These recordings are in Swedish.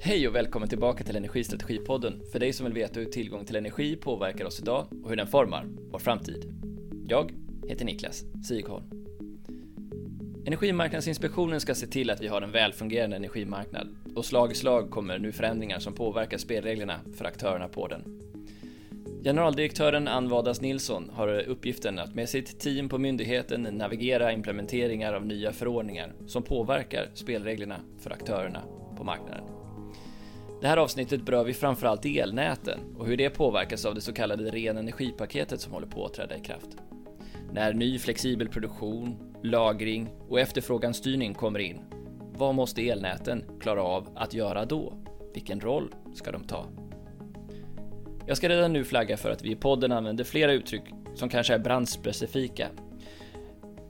Hej och välkommen tillbaka till Energistrategipodden för dig som vill veta hur tillgång till energi påverkar oss idag och hur den formar vår framtid. Jag heter Niklas Sigholm. Energimarknadsinspektionen ska se till att vi har en välfungerande energimarknad och slag i slag kommer nu förändringar som påverkar spelreglerna för aktörerna på den. Generaldirektören Ann Vadas Nilsson har uppgiften att med sitt team på myndigheten navigera implementeringar av nya förordningar som påverkar spelreglerna för aktörerna på marknaden. Det här avsnittet berör vi framförallt elnäten och hur det påverkas av det så kallade ren energipaketet som håller på att träda i kraft. När ny flexibel produktion, lagring och efterfråganstyrning kommer in, vad måste elnäten klara av att göra då? Vilken roll ska de ta? Jag ska redan nu flagga för att vi i podden använder flera uttryck som kanske är branschspecifika.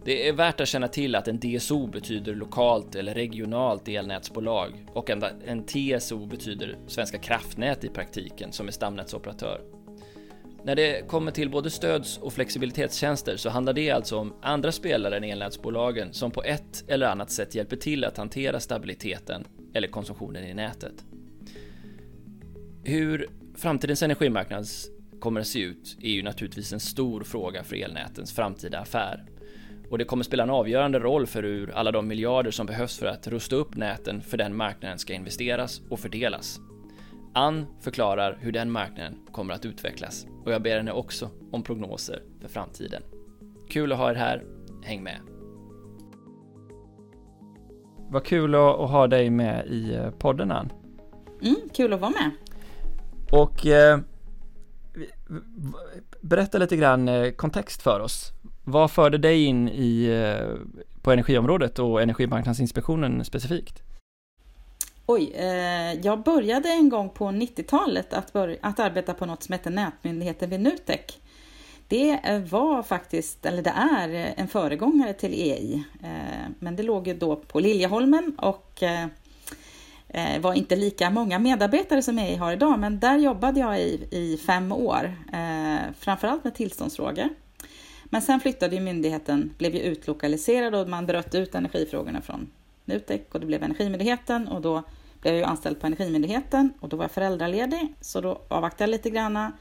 Det är värt att känna till att en DSO betyder lokalt eller regionalt elnätsbolag och en TSO betyder Svenska kraftnät i praktiken som är stamnätsoperatör. När det kommer till både stöds och flexibilitetstjänster så handlar det alltså om andra spelare än elnätsbolagen som på ett eller annat sätt hjälper till att hantera stabiliteten eller konsumtionen i nätet. Hur framtidens energimarknad kommer att se ut är ju naturligtvis en stor fråga för elnätens framtida affär. Och det kommer spela en avgörande roll för hur alla de miljarder som behövs för att rusta upp näten för den marknaden ska investeras och fördelas. Ann förklarar hur den marknaden kommer att utvecklas och jag ber henne också om prognoser för framtiden. Kul att ha er här, häng med! Vad kul att ha dig med i eh, podden Ann. Mm, kul att vara med. Och eh, berätta lite grann eh, kontext för oss. Vad förde dig in i, eh, på energiområdet och Energimarknadsinspektionen specifikt? Oj, eh, jag började en gång på 90-talet att, att arbeta på något som hette Nätmyndigheten vid Nutek. Det eh, var faktiskt, eller det är, eh, en föregångare till EI. Eh, men det låg ju då på Liljeholmen och eh, eh, var inte lika många medarbetare som EI har idag, men där jobbade jag i, i fem år, eh, framförallt med tillståndsfrågor. Men sen flyttade ju myndigheten, blev ju utlokaliserad och man bröt ut energifrågorna från Nutek och det blev Energimyndigheten och då blev jag ju anställd på Energimyndigheten och då var jag föräldraledig så då avvaktade jag lite granna.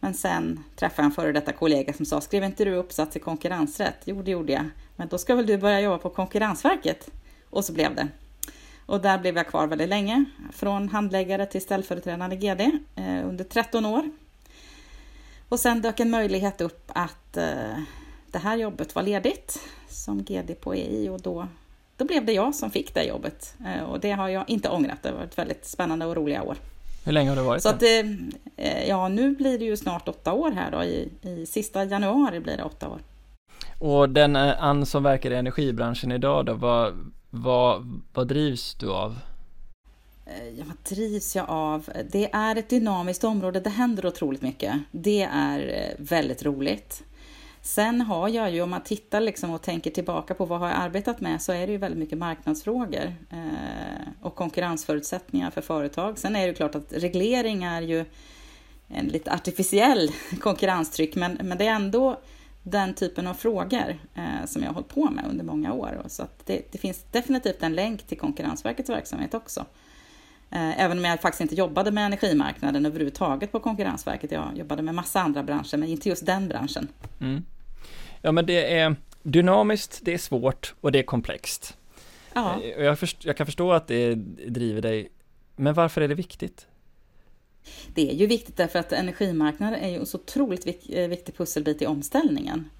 Men sen träffade jag en före detta kollega som sa, skrev inte du uppsats i konkurrensrätt? Jo, det gjorde jag. Men då ska väl du börja jobba på Konkurrensverket? Och så blev det. Och där blev jag kvar väldigt länge, från handläggare till ställföreträdande GD eh, under 13 år. Och sen dök en möjlighet upp att eh, det här jobbet var ledigt som GD på EI och då, då blev det jag som fick det jobbet. Eh, och det har jag inte ångrat, det har varit väldigt spännande och roliga år. Hur länge har du varit Så att, eh, eh, ja, nu blir det ju snart åtta år här då, i, i sista januari blir det åtta år. Och den eh, Ann som verkar i energibranschen idag då, vad, vad, vad drivs du av? Eh, ja, vad drivs jag av? Det är ett dynamiskt område, det händer otroligt mycket. Det är eh, väldigt roligt. Sen har jag ju, om man tittar liksom och tänker tillbaka på vad har jag arbetat med, så är det ju väldigt mycket marknadsfrågor eh, och konkurrensförutsättningar för företag. Sen är det ju klart att reglering är ju en lite artificiell konkurrenstryck, men, men det är ändå den typen av frågor eh, som jag har hållit på med under många år. Så att det, det, finns definitivt en länk till Konkurrensverkets verksamhet också. Eh, även om jag faktiskt inte jobbade med energimarknaden överhuvudtaget på Konkurrensverket. Jag jobbade med massa andra branscher, men inte just den branschen. Mm. Ja, men det är dynamiskt, det är svårt och det är komplext. Ja. Eh, jag, först, jag kan förstå att det driver dig, men varför är det viktigt? Det är ju viktigt därför att energimarknaden är ju en så otroligt eh, viktig pusselbit i omställningen.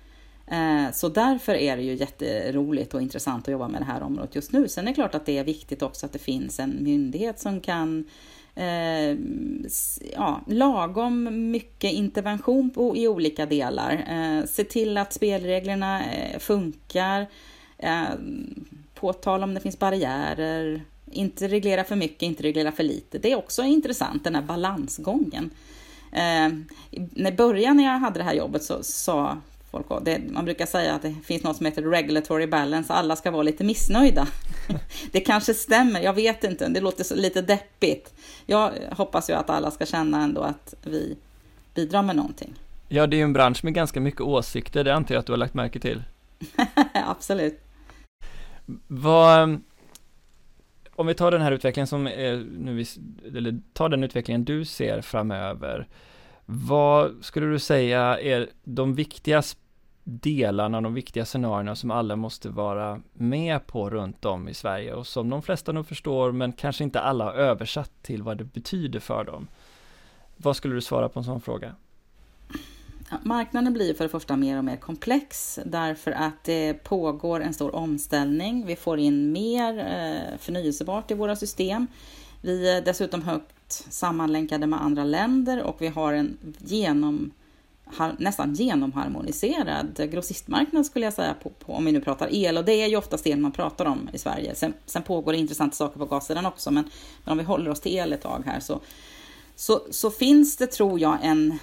Eh, så därför är det ju jätteroligt och intressant att jobba med det här området just nu. Sen är det klart att det är viktigt också att det finns en myndighet som kan eh, ja, lagom mycket intervention på, i olika delar. Eh, se till att spelreglerna eh, funkar. Eh, påtala om det finns barriärer. Inte reglera för mycket, inte reglera för lite. Det är också intressant, den här balansgången. Eh, I början när jag hade det här jobbet så sa folk det, Man brukar säga att det finns något som heter regulatory balance, alla ska vara lite missnöjda. det kanske stämmer, jag vet inte, det låter lite deppigt. Jag hoppas ju att alla ska känna ändå att vi bidrar med någonting. Ja, det är ju en bransch med ganska mycket åsikter, det antar jag att du har lagt märke till. Absolut. Vad, om vi tar den här utvecklingen som är, nu eller tar den utvecklingen du ser framöver. Vad skulle du säga är de viktigaste delarna, de viktiga scenarierna som alla måste vara med på runt om i Sverige och som de flesta nog förstår men kanske inte alla har översatt till vad det betyder för dem. Vad skulle du svara på en sån fråga? marknaden blir för det första mer och mer komplex därför att det pågår en stor omställning. Vi får in mer eh, förnyelsebart i våra system. Vi är dessutom högt sammanlänkade med andra länder och vi har en genom, nästan genomharmoniserad grossistmarknad skulle jag säga, på, på, om vi nu pratar el. Och det är ju oftast el man pratar om i Sverige. Sen, sen pågår det intressanta saker på gassidan också, men, men om vi håller oss till el ett tag här så, så, så finns det, tror jag, en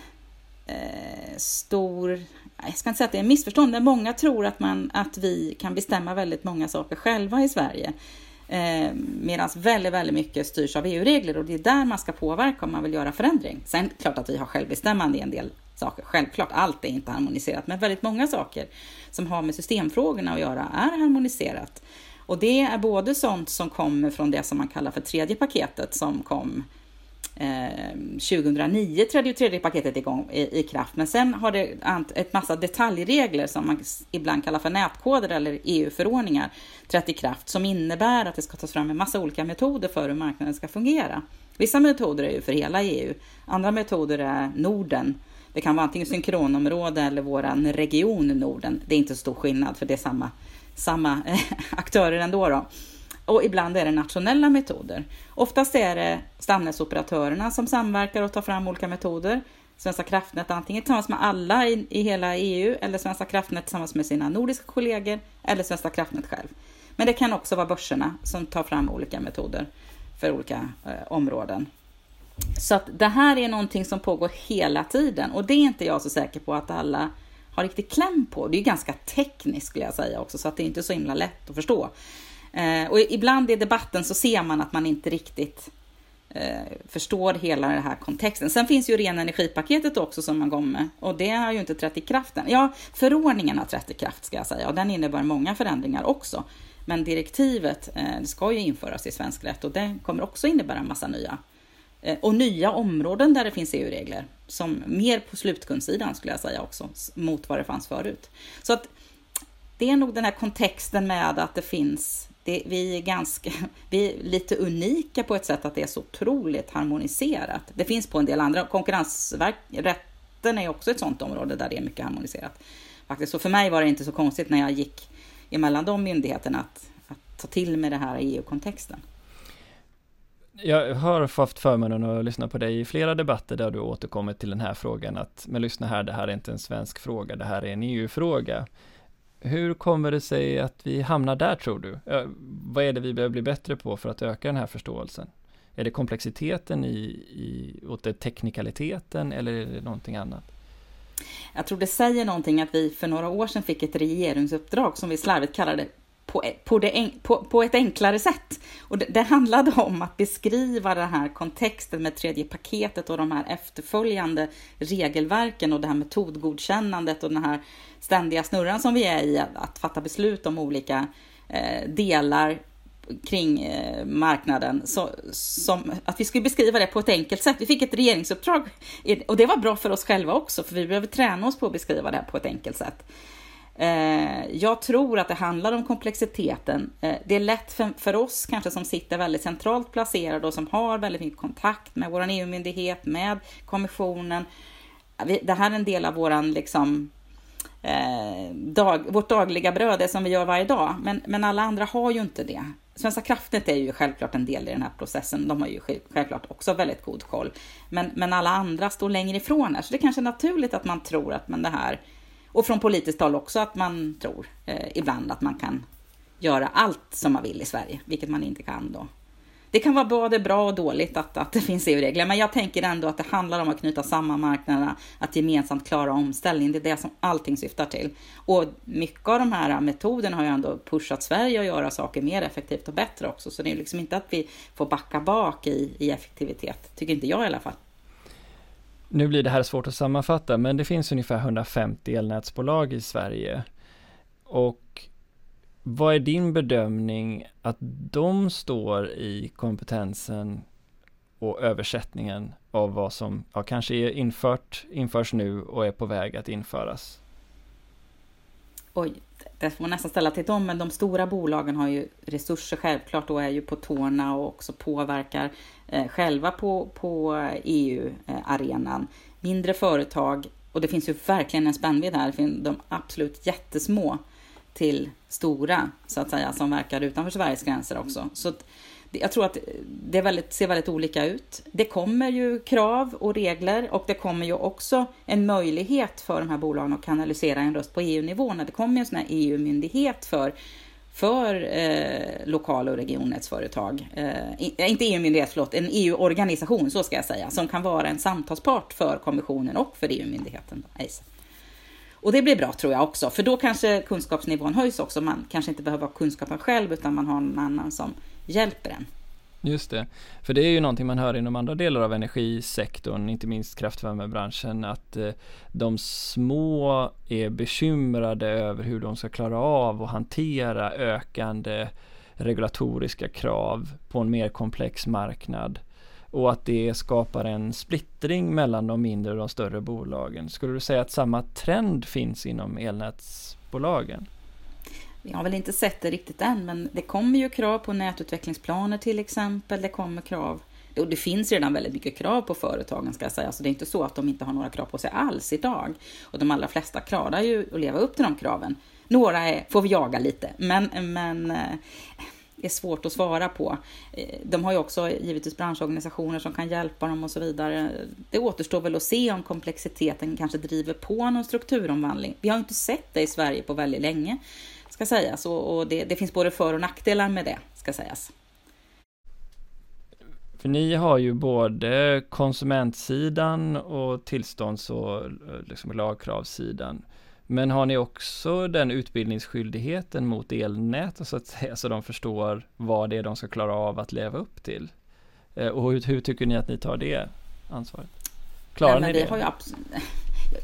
eh, stor... Jag ska inte säga att det är missförstånd, men många tror att, man, att vi kan bestämma väldigt många saker själva i Sverige. Eh, Medan väldigt, väldigt mycket styrs av EU-regler och det är där man ska påverka om man vill göra förändring. Sen klart att vi har självbestämmande i en del saker. Självklart, allt är inte harmoniserat, men väldigt många saker som har med systemfrågorna att göra är harmoniserat. Och det är både sånt som kommer från det som man kallar för tredje paketet som kom 2009 trädde ju tredje paketet igång i, i kraft, men sen har det ett massa detaljregler som man ibland kallar för nätkoder eller EU-förordningar trätt i kraft som innebär att det ska tas fram en massa olika metoder för hur marknaden ska fungera. Vissa metoder är ju för hela EU, andra metoder är Norden. Det kan vara antingen synkronområde eller vår region Norden. Det är inte så stor skillnad för det är samma, samma eh, aktörer ändå. Då och ibland är det nationella metoder. Oftast är det stamnätsoperatörerna som samverkar och tar fram olika metoder. Svenska kraftnät antingen tillsammans med alla i, i hela EU eller Svenska kraftnät tillsammans med sina nordiska kollegor eller Svenska kraftnät själv. Men det kan också vara börserna som tar fram olika metoder för olika eh, områden. Så att det här är någonting som pågår hela tiden och det är inte jag så säker på att alla har riktigt kläm på. Det är ganska tekniskt skulle jag säga också, så att det är inte så himla lätt att förstå. Eh, och ibland i debatten så ser man att man inte riktigt eh, förstår hela den här kontexten. Sen finns ju ren energipaketet också som man kom med och det har ju inte trätt i kraft än. Ja, förordningen har trätt i kraft ska jag säga och den innebär många förändringar också. Men direktivet eh, ska ju införas i svensk rätt och det kommer också innebära en massa nya Eh, och nya områden där det finns EU-regler som mer på slutkundssidan skulle jag säga också mot vad det fanns förut. Så att det är nog den här kontexten med att det finns det, vi, är ganska, vi är lite unika på ett sätt att det är så otroligt harmoniserat. Det finns på en del andra, konkurrensrätten är också ett sådant område där det är mycket harmoniserat. Faktiskt. Så för mig var det inte så konstigt när jag gick emellan de myndigheterna att, att ta till mig det här i EU-kontexten. Jag har haft förmånen att lyssna på dig i flera debatter där du återkommit till den här frågan att, men lyssna här, det här är inte en svensk fråga, det här är en EU-fråga. Hur kommer det sig att vi hamnar där tror du? Vad är det vi behöver bli bättre på för att öka den här förståelsen? Är det komplexiteten i, i åt det teknikaliteten eller är det någonting annat? Jag tror det säger någonting att vi för några år sedan fick ett regeringsuppdrag som vi slarvigt kallade på, på, det, på, på ett enklare sätt. Och det, det, handlade om att beskriva den här kontexten med tredje paketet och de här efterföljande regelverken och det här metodgodkännandet och den här ständiga snurran som vi är i att, att fatta beslut om olika eh, delar kring eh, marknaden. Så, som, att vi skulle beskriva det på ett enkelt sätt. Vi fick ett regeringsuppdrag och det var bra för oss själva också, för vi behöver träna oss på att beskriva det här på ett enkelt sätt. Eh, jag tror att det handlar om komplexiteten. Eh, det är lätt för, för oss kanske som sitter väldigt centralt placerade och som har väldigt mycket kontakt med vår EU-myndighet, med kommissionen. Det här är en del av våran liksom, eh, dag, vårt dagliga bröd, det som vi gör varje dag. Men, men alla andra har ju inte det. Svenska kraftnät är ju självklart en del i den här processen. De har ju självklart också väldigt god koll. Men, men alla andra står längre ifrån här, så det är kanske är naturligt att man tror att men det här och från politiskt håll också att man tror eh, ibland att man kan göra allt som man vill i Sverige, vilket man inte kan då. Det kan vara både bra och dåligt att, att det finns EU-regler, men jag tänker ändå att det handlar om att knyta samman marknaderna, att gemensamt klara omställningen. Det är det som allting syftar till. Och mycket av de här metoderna har ju ändå pushat Sverige att göra saker mer effektivt och bättre också, så det är liksom inte att vi får backa bak i, i effektivitet, tycker inte jag i alla fall. Nu blir det här svårt att sammanfatta, men det finns ungefär 150 elnätsbolag i Sverige. Och vad är din bedömning att de står i kompetensen och översättningen av vad som ja, kanske är infört, införs nu och är på väg att införas? Oj, det får man nästan ställa till dem, men de stora bolagen har ju resurser självklart och är ju på tårna och också påverkar eh, själva på, på EU-arenan. Mindre företag, och det finns ju verkligen en spännvidd här, de absolut jättesmå till stora, så att säga, som verkar utanför Sveriges gränser också. Så jag tror att det väldigt, ser väldigt olika ut. Det kommer ju krav och regler och det kommer ju också en möjlighet för de här bolagen att kanalisera en röst på EU-nivå när det kommer en sån här EU-myndighet för för eh, lokala och regionnätsföretag. Eh, eh, inte EU-myndighet, förlåt, en EU-organisation, så ska jag säga, som kan vara en samtalspart för kommissionen och för EU-myndigheten. Och det blir bra tror jag också, för då kanske kunskapsnivån höjs också. Man kanske inte behöver ha kunskapen själv, utan man har någon annan som hjälper en. Just det, för det är ju någonting man hör inom andra delar av energisektorn, inte minst kraftvärmebranschen, att eh, de små är bekymrade över hur de ska klara av att hantera ökande regulatoriska krav på en mer komplex marknad och att det skapar en splittring mellan de mindre och de större bolagen. Skulle du säga att samma trend finns inom elnätsbolagen? Vi har väl inte sett det riktigt än, men det kommer ju krav på nätutvecklingsplaner till exempel. Det kommer krav och det finns redan väldigt mycket krav på företagen ska jag säga, så det är inte så att de inte har några krav på sig alls idag. Och de allra flesta klarar ju att leva upp till de kraven. Några är, får vi jaga lite, men, men eh, är svårt att svara på. Eh, de har ju också givetvis branschorganisationer som kan hjälpa dem och så vidare. Det återstår väl att se om komplexiteten kanske driver på någon strukturomvandling. Vi har inte sett det i Sverige på väldigt länge ska sägas. Och, det, det, finns både för och nackdelar med det, ska sägas. För ni har ju både konsumentsidan och tillstånds och eh, liksom lagkravssidan. Men har ni också den utbildningsskyldigheten mot elnät så att säga, så de förstår vad det är de ska klara av att leva upp till? Eh, och hur, hur tycker ni att ni tar det ansvaret? Klarar Nej, ni det?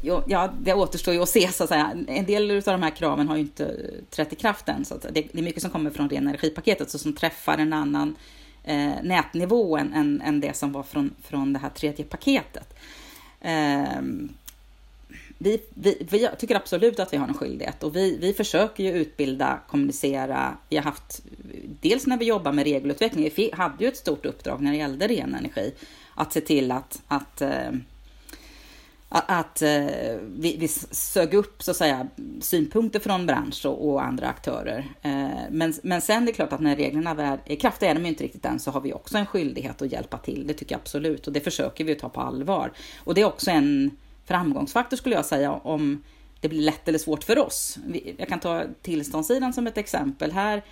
Ju ja, det återstår ju att se så att säga. En del av de här kraven har ju inte trätt i kraft än. Så det, är mycket som kommer från ren energipaketet så som träffar en annan eh, nätnivå än, än, än, det som var från, från det här tredje paketet. Eh, vi, vi, vi, tycker absolut att vi har en skyldighet och vi, vi försöker ju utbilda, kommunicera. Vi har haft, dels när vi jobbar med regelutveckling, vi hade ju ett stort uppdrag när det gällde ren energi, att se till att, att eh, att eh, vi, vi sög upp så att säga, synpunkter från bransch och, och andra aktörer. Eh, men, men sen är det klart att när reglerna är i kraft, är de inte riktigt än, så har vi också en skyldighet att hjälpa till. Det tycker jag absolut och det försöker vi ta på allvar. Och det är också en framgångsfaktor skulle jag säga om det blir lätt eller svårt för oss. Jag kan ta tillståndssidan som ett exempel. Här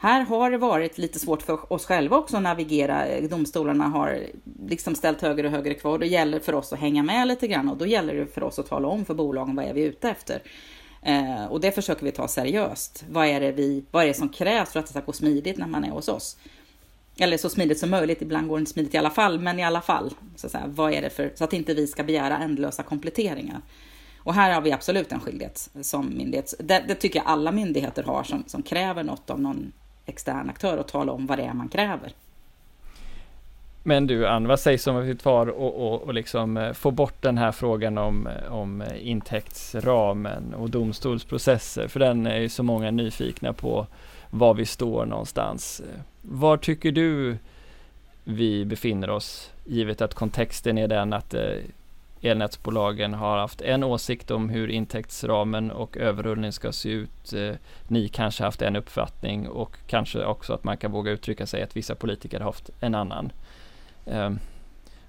här har det varit lite svårt för oss själva också att navigera. Domstolarna har liksom ställt högre och högre krav. Det gäller för oss att hänga med lite grann och då gäller det för oss att tala om för bolagen vad är vi ute efter. Eh, och det försöker vi ta seriöst. Vad är, det vi, vad är det som krävs för att det ska gå smidigt när man är hos oss? Eller så smidigt som möjligt, ibland går det inte smidigt i alla fall, men i alla fall. Så att, säga, vad är det för, så att inte vi ska begära ändlösa kompletteringar. Och här har vi absolut en skyldighet som myndighet. Det, det tycker jag alla myndigheter har som, som kräver något av någon extern aktör och tala om vad det är man kräver. Men du Ann, vad sägs om att vi tar och, och, och liksom eh, får bort den här frågan om, eh, om intäktsramen och domstolsprocesser, för den är ju så många nyfikna på var vi står någonstans. Var tycker du vi befinner oss, givet att kontexten är den att eh, elnätsbolagen har haft en åsikt om hur intäktsramen och överrullning ska se ut. Eh, ni kanske haft en uppfattning och kanske också att man kan våga uttrycka sig att vissa politiker har haft en annan. Ehm,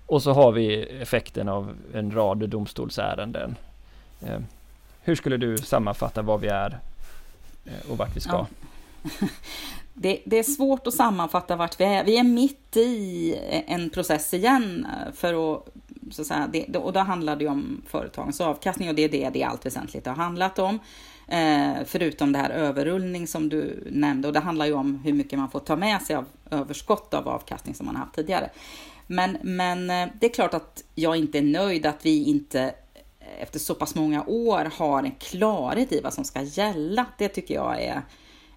och så har vi effekten av en rad domstolsärenden. Ehm, hur skulle du sammanfatta var vi är eh, och vart vi ska? Ja. Det, det, är svårt att sammanfatta vart vi är. Vi är mitt i en process igen för att så att säga, det, och då handlar det om företagens avkastning och det är det det i allt väsentligt har handlat om. Eh, förutom det här överrullning som du nämnde och det handlar ju om hur mycket man får ta med sig av överskott av avkastning som man haft tidigare. Men, men eh, det är klart att jag inte är nöjd att vi inte eh, efter så pass många år har en klarhet i vad som ska gälla. Det tycker jag är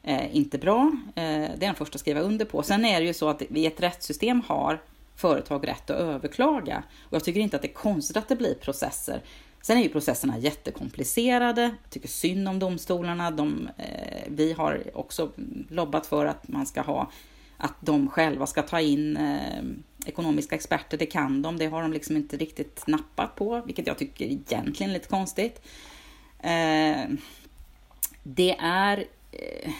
eh, inte bra. Eh, det är den första att skriva under på. Sen är det ju så att vi i ett rättssystem har företag rätt att överklaga. Och jag tycker inte att det är konstigt att det blir processer. Sen är ju processerna jättekomplicerade. Jag tycker synd om domstolarna. De, eh, vi har också lobbat för att man ska ha att de själva ska ta in eh, ekonomiska experter. Det kan de. Det har de liksom inte riktigt nappat på, vilket jag tycker egentligen är lite konstigt. Eh, det är... Eh,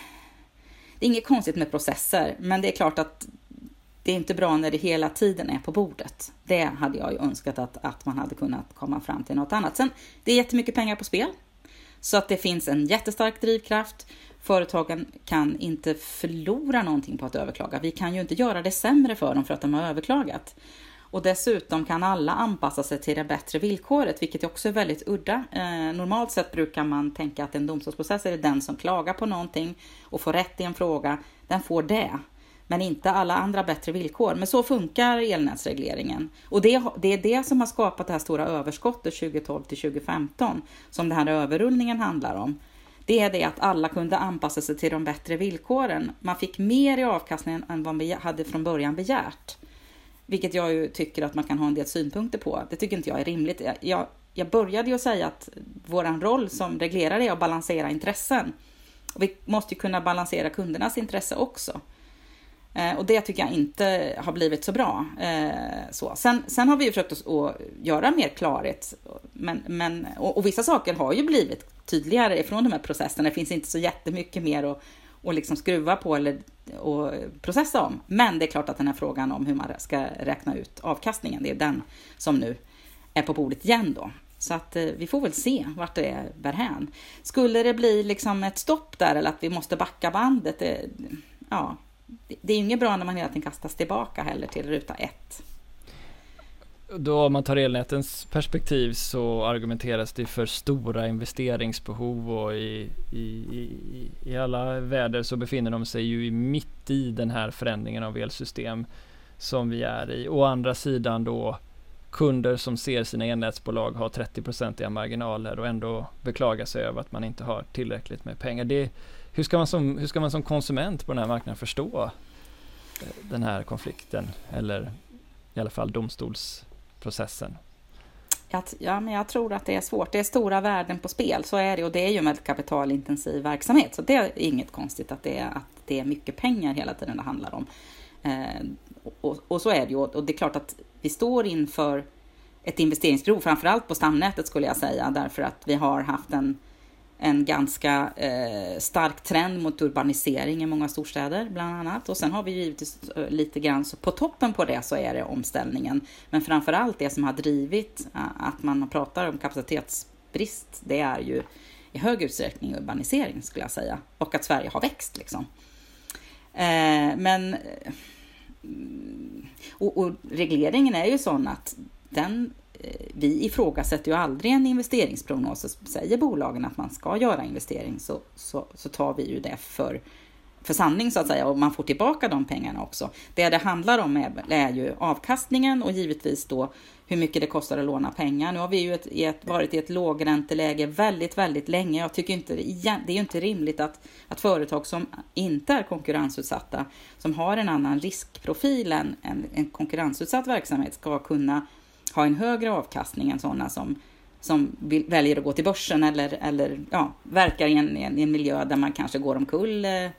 det är inget konstigt med processer, men det är klart att det är inte bra när det hela tiden är på bordet. Det hade jag ju önskat att, att man hade kunnat komma fram till något annat. Sen, det är jättemycket pengar på spel. Så att det finns en jättestark drivkraft. Företagen kan inte förlora någonting på att överklaga. Vi kan ju inte göra det sämre för dem för att de har överklagat. Och dessutom kan alla anpassa sig till det bättre villkoret, vilket också är väldigt udda. Eh, normalt sett brukar man tänka att en domstolsprocess är den som klagar på någonting och får rätt i en fråga, den får det men inte alla andra bättre villkor. Men så funkar elnätsregleringen. Och det, det är det som har skapat det här stora överskottet 2012 till 2015, som den här överrullningen handlar om. Det är det att alla kunde anpassa sig till de bättre villkoren. Man fick mer i avkastningen än vad man hade från början begärt. Vilket jag ju tycker att man kan ha en del synpunkter på. Det tycker inte jag är rimligt. Jag, jag började ju säga att vår roll som reglerare är att balansera intressen. Och vi måste ju kunna balansera kundernas intresse också. Eh, och det tycker jag inte har blivit så bra. Eh, så. Sen, sen har vi ju försökt att göra mer klarhet. Men, men, och, och, vissa saker har ju blivit tydligare ifrån de här processerna. Det finns inte så jättemycket mer att, och liksom skruva på eller och processa om. Men det är klart att den här frågan om hur man ska räkna ut avkastningen, det är den som nu är på bordet igen då. Så att eh, vi får väl se vart det bär hän. Skulle det bli liksom ett stopp där eller att vi måste backa bandet, det, ja, det är inget bra när man hela tiden kastas tillbaka heller till ruta ett. Då om man tar elnätens perspektiv så argumenteras det för stora investeringsbehov och i, i, i, i alla väder så befinner de sig ju mitt i den här förändringen av elsystem som vi är i. Å andra sidan då kunder som ser sina elnätsbolag ha 30-procentiga marginaler och ändå beklagar sig över att man inte har tillräckligt med pengar. Det, hur, ska man som, hur ska man som konsument på den här marknaden förstå den här konflikten eller i alla fall domstols processen? Ja, men jag tror att det är svårt. Det är stora värden på spel, så är det. Och det är ju en väldigt kapitalintensiv verksamhet. Så det är inget konstigt att det är, att det är mycket pengar hela tiden det handlar om. Eh, och, och, så är det ju. Och det är klart att vi står inför ett investeringsbehov, framförallt på stamnätet skulle jag säga, därför att vi har haft en en ganska eh, stark trend mot urbanisering i många storstäder bland annat. Och sen har vi givetvis eh, lite grann så på toppen på det så är det omställningen. Men framför allt det som har drivit eh, att man pratar om kapacitetsbrist, det är ju i hög utsträckning urbanisering skulle jag säga. Och att Sverige har växt liksom. Eh, men eh, och, och, regleringen är ju sån att den vi ifrågasätter ju aldrig en investeringsprognos. Säger bolagen att man ska göra investering så, så, så tar vi ju det för, för sanning så att säga och man får tillbaka de pengarna också. Det det handlar om är, är ju avkastningen och givetvis då hur mycket det kostar att låna pengar. Nu har vi ju ett, ett, varit i ett lågränteläge väldigt, väldigt länge. Jag tycker inte, det är ju inte rimligt att, att företag som inte är konkurrensutsatta, som har en annan riskprofil än en, en konkurrensutsatt verksamhet, ska kunna ha en högre avkastning än sådana som, som vill, väljer att gå till börsen eller, eller ja, verkar i en, i en miljö där man kanske går omkull eh,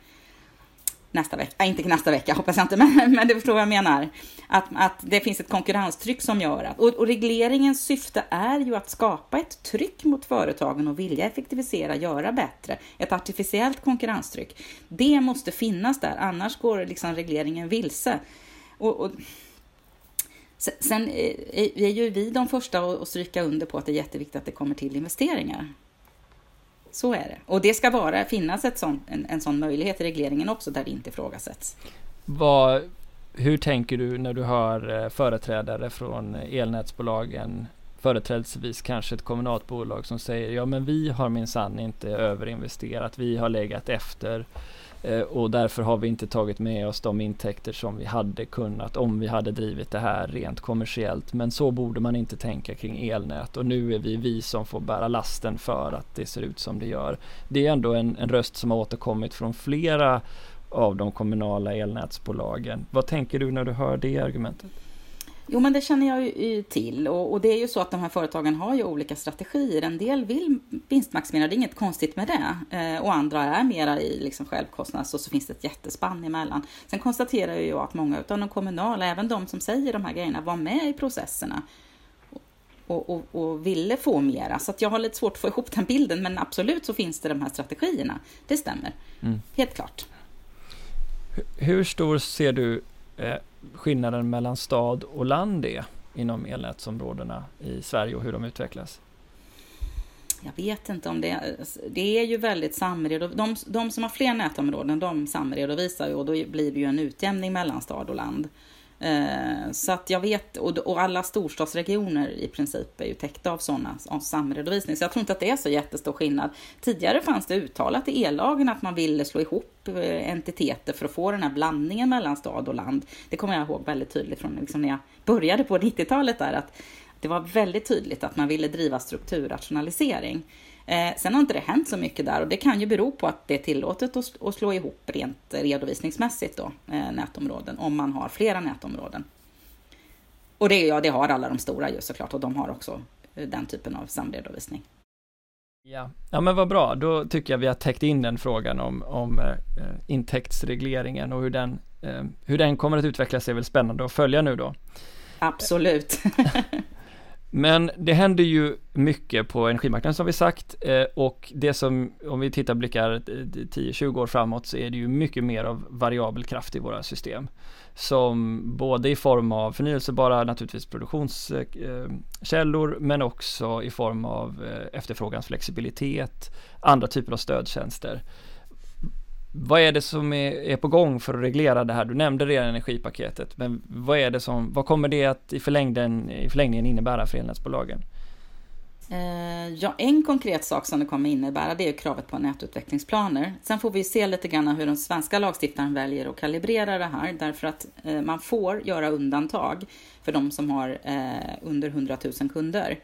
nästa vecka, äh, inte nästa vecka hoppas jag inte, men, men du förstår vad jag menar. Att, att det finns ett konkurrenstryck som gör att, och, och regleringens syfte är ju att skapa ett tryck mot företagen och vilja effektivisera, göra bättre, ett artificiellt konkurrenstryck. Det måste finnas där, annars går liksom regleringen vilse. Och, och Sen eh, är ju vi de första att stryka under på att det är jätteviktigt att det kommer till investeringar. Så är det. Och det ska vara, finnas ett sånt, en, en sån möjlighet i regleringen också där det inte ifrågasätts. Vad, hur tänker du när du hör eh, företrädare från elnätsbolagen, företrädesvis kanske ett kommunalt bolag som säger ja men vi har minsann inte överinvesterat, vi har legat efter Eh, och därför har vi inte tagit med oss de intäkter som vi hade kunnat om vi hade drivit det här rent kommersiellt. Men så borde man inte tänka kring elnät och nu är vi vi som får bära lasten för att det ser ut som det gör. Det är ändå en, en röst som har återkommit från flera av de kommunala elnätsbolagen. Vad tänker du när du hör det argumentet? Jo, men det känner jag ju till och, och, det är ju så att de här företagen har ju olika strategier. En del vill vinstmaximera, det är inget konstigt med det. Eh, och andra är mera i liksom självkostnads och så finns det ett jättespann emellan. Sen konstaterar jag att många av de kommunala, även de som säger de här grejerna, var med i processerna och, och, och ville få mera. Så jag har lite svårt att få ihop den bilden, men absolut så finns det de här strategierna. Det stämmer, mm. helt klart. Hur stor ser du eh, skillnaden mellan stad och land är inom elnätsområdena i Sverige och hur de utvecklas? Jag vet inte om det Det är ju väldigt samredovisat. De, de som har fler nätområden, de samredovisar ju och då blir det ju en utjämning mellan stad och land. Eh, så att jag vet, och alla storstadsregioner i princip är ju täckta av sådana av samredovisning. Så jag tror inte att det är så jättestor skillnad. Tidigare fanns det uttalat i ellagen att man ville slå ihop eh, entiteter för att få den här blandningen mellan stad och land. Det kommer jag ihåg väldigt tydligt från liksom när jag började på 90-talet där, att det var väldigt tydligt att man ville driva strukturrationalisering. Eh, sen har inte det hänt så mycket där och det kan ju bero på att det är tillåtet att, att slå ihop rent redovisningsmässigt då, eh, nätområden, om man har flera nätområden. Och det, ja, det har alla de stora ju såklart och de har också eh, den typen av samredovisning. Ja. ja, men vad bra. Då tycker jag vi har täckt in den frågan om, om eh, intäktsregleringen och hur den, eh, hur den kommer att utvecklas är väl spännande att följa nu då. Absolut. Men det händer ju mycket på energimarknaden som vi sagt eh, och det som, om vi tittar blickar 10-20 år framåt så är det ju mycket mer av variabel kraft i våra system. Som både i form av förnyelsebara naturligtvis produktionskällor eh, men också i form av eh, efterfrågans flexibilitet, andra typer av stödtjänster. Vad är det som är, är, på gång för att reglera det här? Du nämnde redan energipaketet, men vad är det som, vad kommer det att i, förlängden, i förlängningen innebära för elnätsbolagen? Eh, ja, en konkret sak som det kommer innebära det är kravet på nätutvecklingsplaner. Sen får vi se lite grann hur den svenska lagstiftaren väljer att kalibrera det här därför att eh, man får göra undantag för de som har eh, under 100 000 kunder.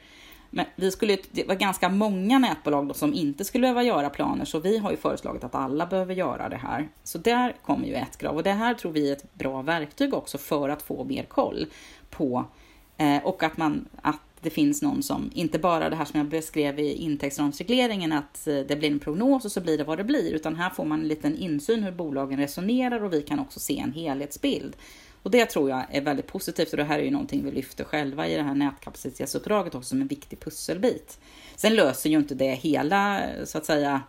Men vi skulle, det var ganska många nätbolag då som inte skulle behöva göra planer, så vi har ju föreslagit att alla behöver göra det här. Så där kommer ju ett krav och det här tror vi är ett bra verktyg också för att få mer koll på eh, och att man att det finns någon som, inte bara det här som jag beskrev i intäktsramsregleringen, att eh, det blir en prognos och så blir det vad det blir, utan här får man en liten insyn hur bolagen resonerar och vi kan också se en helhetsbild. Och det tror jag är väldigt positivt och det här är ju någonting vi lyfter själva i det här nätkapacitetsuppdraget också som en viktig pusselbit. Sen löser ju inte det hela, så att säga,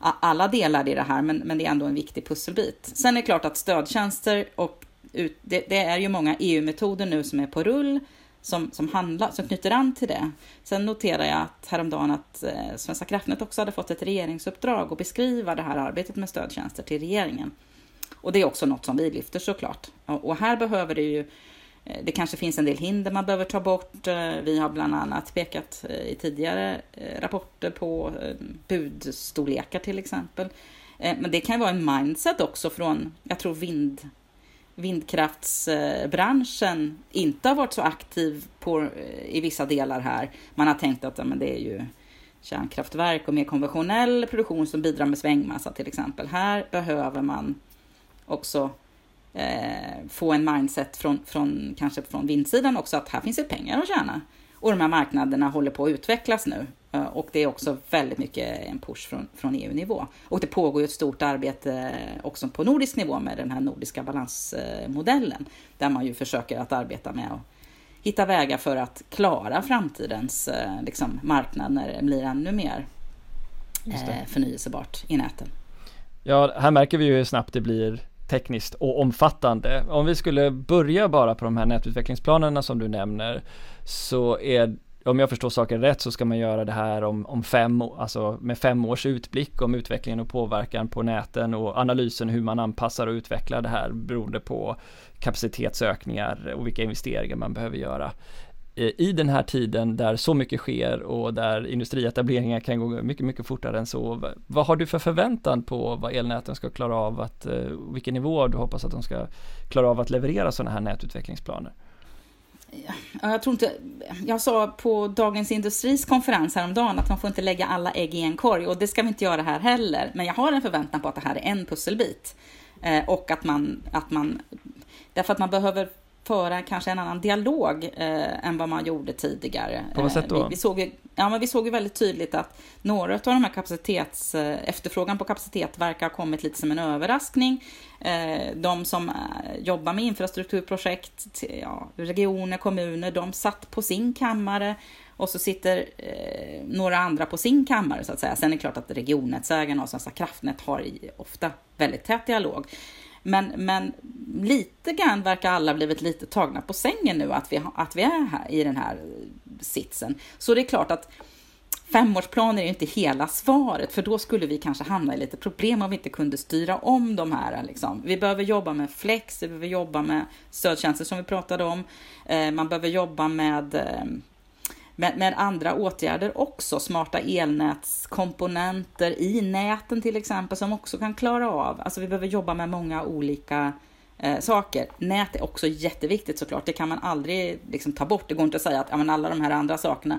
alla delar i det här, men, men det är ändå en viktig pusselbit. Sen är det klart att stödtjänster och ut, det, det är ju många EU-metoder nu som är på rull som, som, handla, som knyter an till det. Sen noterar jag att häromdagen att eh, Svenska kraftnät också hade fått ett regeringsuppdrag att beskriva det här arbetet med stödtjänster till regeringen. Och det är också något som vi lyfter såklart. Och här behöver det ju eh, det kanske finns en del hinder man behöver ta bort. Eh, vi har bland annat pekat eh, i tidigare rapporter på budstorlekar till exempel. Men det kan vara en mindset också från, jag tror vind, vindkraftsbranschen inte har varit så aktiv på, i vissa delar här. Man har tänkt att ja, men det är ju kärnkraftverk och mer konventionell produktion som bidrar med svängmassa till exempel. Här behöver man också eh, få en mindset från, från, kanske från vindsidan också, att här finns det pengar att tjäna. Och de här marknaderna håller på att utvecklas nu. Eh, och det är också väldigt mycket en push från, från EU-nivå. Och det pågår ju ett stort arbete också på nordisk nivå med den här nordiska balansmodellen, där man ju försöker att arbeta med att hitta vägar för att klara framtidens eh, liksom, marknad när det blir ännu mer eh, förnyelsebart i näten. Ja, här märker vi ju hur snabbt det blir tekniskt och omfattande. Om vi skulle börja bara på de här nätutvecklingsplanerna som du nämner så är om jag förstår saken rätt så ska man göra det här om, om fem, alltså med fem års utblick om utvecklingen och påverkan på näten och analysen hur man anpassar och utvecklar det här beroende på kapacitetsökningar och vilka investeringar man behöver göra. Eh, i den här tiden där så mycket sker och där industrietableringar kan gå mycket, mycket fortare än så. Vad har du för förväntan på vad elnäten ska klara av att, eh, vilken nivå du hoppas att de ska klara av att leverera sådana här nätutvecklingsplaner? Jag tror inte, jag sa på Dagens Industris konferens häromdagen att man får inte lägga alla ägg i en korg och det ska vi inte göra här heller. Men jag har en förväntan på att det här är en pusselbit eh, och att man, att man, därför att man behöver föra kanske en annan dialog eh, än vad man gjorde tidigare. På vad sätt då? Vi, vi, såg, ju, ja, men vi såg ju väldigt tydligt att några av de här kapacitets, eh, efterfrågan på kapacitet verkar ha kommit lite som en överraskning. Eh, de som eh, jobbar med infrastrukturprojekt, ja, regioner, kommuner, de satt på sin kammare och så sitter eh, några andra på sin kammare så att säga. Sen är det klart att regionnätsägarna och Svenska kraftnät har ofta väldigt tät dialog. Men, men lite grann verkar alla blivit lite tagna på sängen nu att vi, att vi är här i den här eh, sitsen. Så det är klart att femårsplaner är inte hela svaret, för då skulle vi kanske hamna i lite problem om vi inte kunde styra om de här. Liksom. Vi behöver jobba med flex, vi behöver jobba med stödtjänster som vi pratade om. Eh, man behöver jobba med eh, med, med, andra åtgärder också, smarta elnätskomponenter i näten till exempel som också kan klara av, alltså vi behöver jobba med många olika eh, saker. Nät är också jätteviktigt såklart, det kan man aldrig liksom, ta bort, det går inte att säga att ja, men alla de här andra sakerna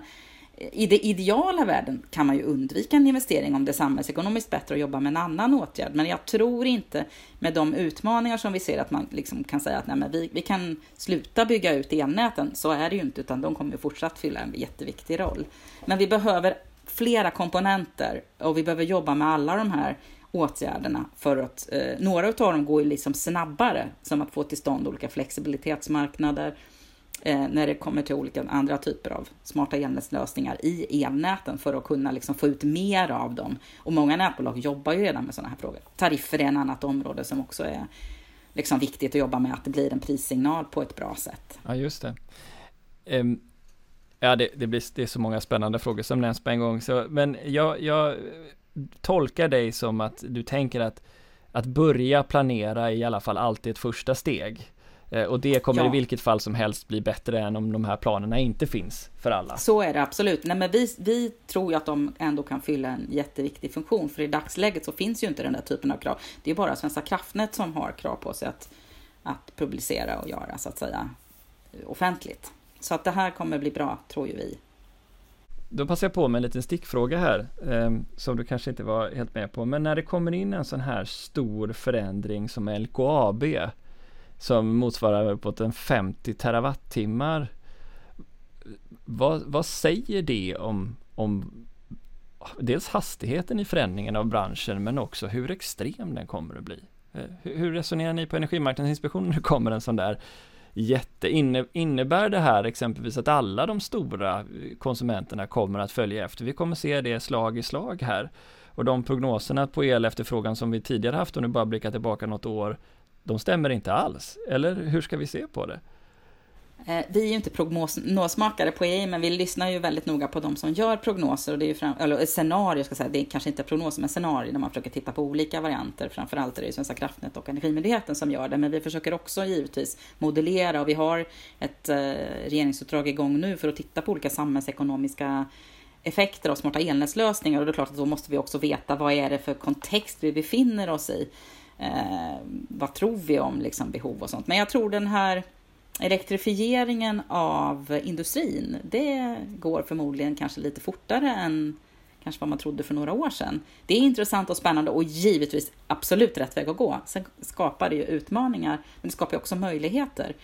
i den ideala världen kan man ju undvika en investering om det är samhällsekonomiskt bättre att jobba med en annan åtgärd. Men jag tror inte med de utmaningar som vi ser att man liksom kan säga att nej, men vi, vi kan sluta bygga ut elnäten. Så är det ju inte, utan de kommer ju fortsatt fylla en jätteviktig roll. Men vi behöver flera komponenter och vi behöver jobba med alla de här åtgärderna för att eh, några av dem går ju liksom snabbare, som att få till stånd olika flexibilitetsmarknader, eh, när det kommer till olika andra typer av smarta elnätslösningar i elnäten för att kunna liksom få ut mer av dem. Och många nätbolag jobbar ju redan med sådana här frågor. Tariffer är ett annat område som också är liksom viktigt att jobba med, att det blir en prissignal på ett bra sätt. Ja, just det. Um, ja, det, det, blir, det är så många spännande frågor som nämns på en gång, så, men jag, jag tolkar dig som att du tänker att att börja planera är i alla fall alltid ett första steg. Eh, och det kommer ja. i vilket fall som helst bli bättre än om de här planerna inte finns för alla. Så är det absolut. Nej, men vi, vi tror ju att de ändå kan fylla en jätteviktig funktion, för i dagsläget så finns ju inte den där typen av krav. Det är bara Svenska kraftnät som har krav på sig att, att publicera och göra så att säga offentligt. Så att det här kommer bli bra, tror ju vi. Då passar jag på med en liten stickfråga här, eh, som du kanske inte var helt med på. Men när det kommer in en sån här stor förändring som LKAB, som motsvarar uppåt en 50 terawattimmar. Vad, vad säger det om, om dels hastigheten i förändringen av branschen men också hur extrem den kommer att bli? Eh, hur resonerar ni på Energimarknadsinspektionen när det kommer en sån där jätte, innebär det här exempelvis att alla de stora eh, konsumenterna kommer att följa efter? Vi kommer se det slag i slag här. Och de prognoserna på elefterfrågan som vi tidigare haft, och nu bara blickar tillbaka något år, de stämmer inte alls. Eller hur ska vi se på det? Eh, vi är ju inte prognosmakare på EI, men vi lyssnar ju väldigt noga på de som gör prognoser. Och det är ju fram, eller eh, scenarier, ska säga. det är kanske inte prognoser, men scenarier där man försöker titta på olika varianter. Framförallt är det ju Svenska kraftnät och Energimyndigheten som gör det, men vi försöker också givetvis modellera och vi har ett eh, regeringsuppdrag igång nu för att titta på olika samhällsekonomiska effekter av smarta elnätslösningar och det är klart att då måste vi också veta vad är det för kontext vi befinner oss i. Eh, vad tror vi om liksom, behov och sånt. Men jag tror den här elektrifieringen av industrin, det går förmodligen kanske lite fortare än kanske vad man trodde för några år sedan. Det är intressant och spännande och givetvis absolut rätt väg att gå. Sen skapar det ju utmaningar, men det skapar också möjligheter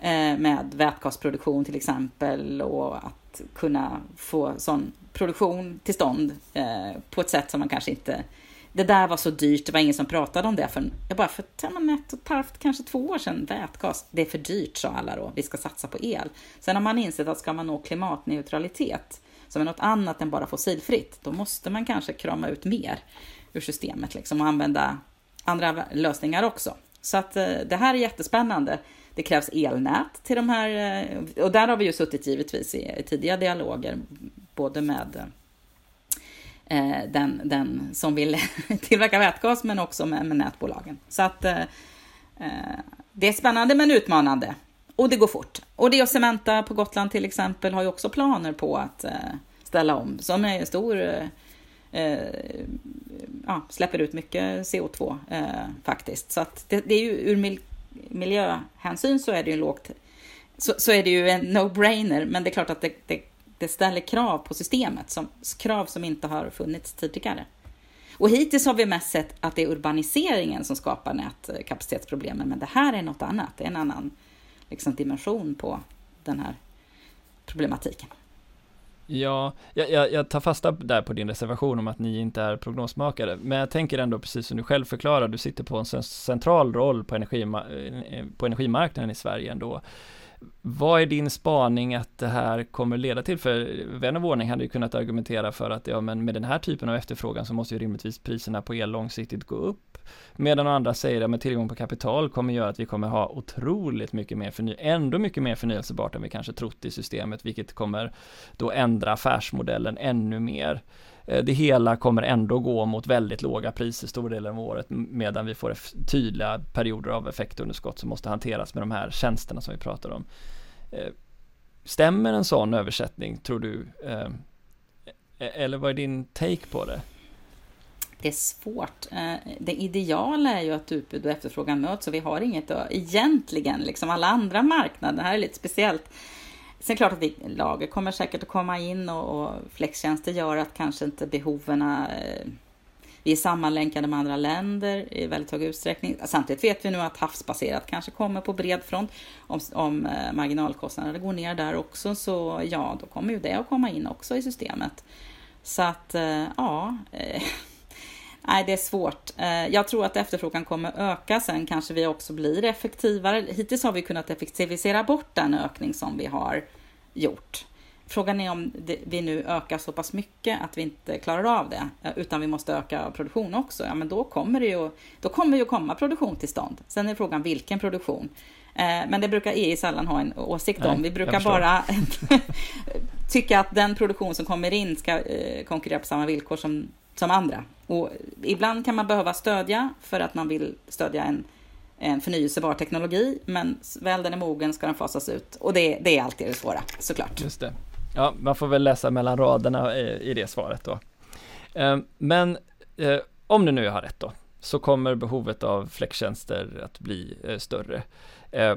eh, med vätgasproduktion till exempel och att kunna få sån produktion till stånd eh, på ett sätt som man kanske inte det där var så dyrt, det var ingen som pratade om det för, jag bara, för ett och ett halvt, kanske två år sedan, vätgas, det är för dyrt sa alla då, vi ska satsa på el. Sen har man insett att ska man nå klimatneutralitet, som är något annat än bara fossilfritt, då måste man kanske krama ut mer ur systemet liksom, och använda andra lösningar också. Så att eh, det här är jättespännande. Det krävs elnät till de här, eh, och där har vi ju suttit givetvis i tidiga dialoger, både med eh, Eh, den, den som vill tillverka vätgas men också med, med nätbolagen. Så att eh, eh, det är spännande men utmanande. Och det går fort. Och det och Cementa på Gotland till exempel har ju också planer på att eh, ställa om, som är en stor eh, eh ja, släpper ut mycket CO2 eh, faktiskt. Så att det, det, är ju ur mil, miljöhänsyn så är det ju lågt, så, så är det ju en no-brainer, men det är klart att det, det, det, ställer krav på systemet, som, krav som inte har funnits tidigare. Och hittills har vi mest sett att det är urbaniseringen som skapar nätkapacitetsproblemen, men det här är något annat, det är en annan liksom, dimension på den här problematiken. Ja, jag, jag, tar fasta där på din reservation om att ni inte är prognosmakare, men jag tänker ändå precis som du själv förklarar, du sitter på en central roll på, energima eh, på energimarknaden i Sverige ändå. Vad är din spaning att det här kommer leda till? För vän av ordning hade ju kunnat argumentera för att ja, men med den här typen av efterfrågan så måste ju rimligtvis priserna på el långsiktigt gå upp. Medan andra säger att tillgång på kapital kommer göra att vi kommer ha otroligt mycket mer förny ändå mycket mer förnyelsebart än vi kanske trott i systemet, vilket kommer då ändra affärsmodellen ännu mer. Eh, det hela kommer ändå gå mot väldigt låga priser stora delar av året medan vi får tydliga perioder av effektunderskott som måste hanteras med de här tjänsterna som vi pratar om. Eh, stämmer en sån översättning tror du? Ehm, e-, eller vad är din take på det? Det är svårt. Eh, det ideala är ju att utbud och efterfrågan möts och vi har inget egentligen, liksom alla andra marknader, det här är lite speciellt Sen är det klart att vi, lager kommer säkert att komma in och, och flextjänster gör att kanske inte behoven eh, vi är sammanlänkade med andra länder i väldigt hög utsträckning. Samtidigt vet vi nu att havsbaserat kanske kommer på bred front. Om, om eh, marginalkostnaderna går ner där också så ja, då kommer ju det att komma in också i systemet. Så att eh, ja, eh, nej det är svårt. Eh, jag tror att efterfrågan kommer öka, sen kanske vi också blir effektivare. Hittills har vi kunnat effektivisera bort den ökning som vi har gjort. Frågan är om vi nu ökar så pass mycket att vi inte klarar av det, eh, utan vi måste öka produktion också. Ja, men då kommer det ju, då kommer ju komma produktion till stånd. Sen är frågan vilken produktion. Eh, men det brukar EI sällan ha en åsikt om. vi brukar bara tycka att den produktion som kommer in ska konkurrera på samma villkor som som andra. Och ibland kan man behöva stödja för att man vill stödja en, en förnyelsebar teknologi, men väl den är mogen ska den fasas ut. Och det, det är alltid det svåra, såklart. Just det. Ja, man får väl läsa mellan raderna i, det svaret då. Eh, men eh, om du nu har rätt då, så kommer behovet av flextjänster att bli eh, större.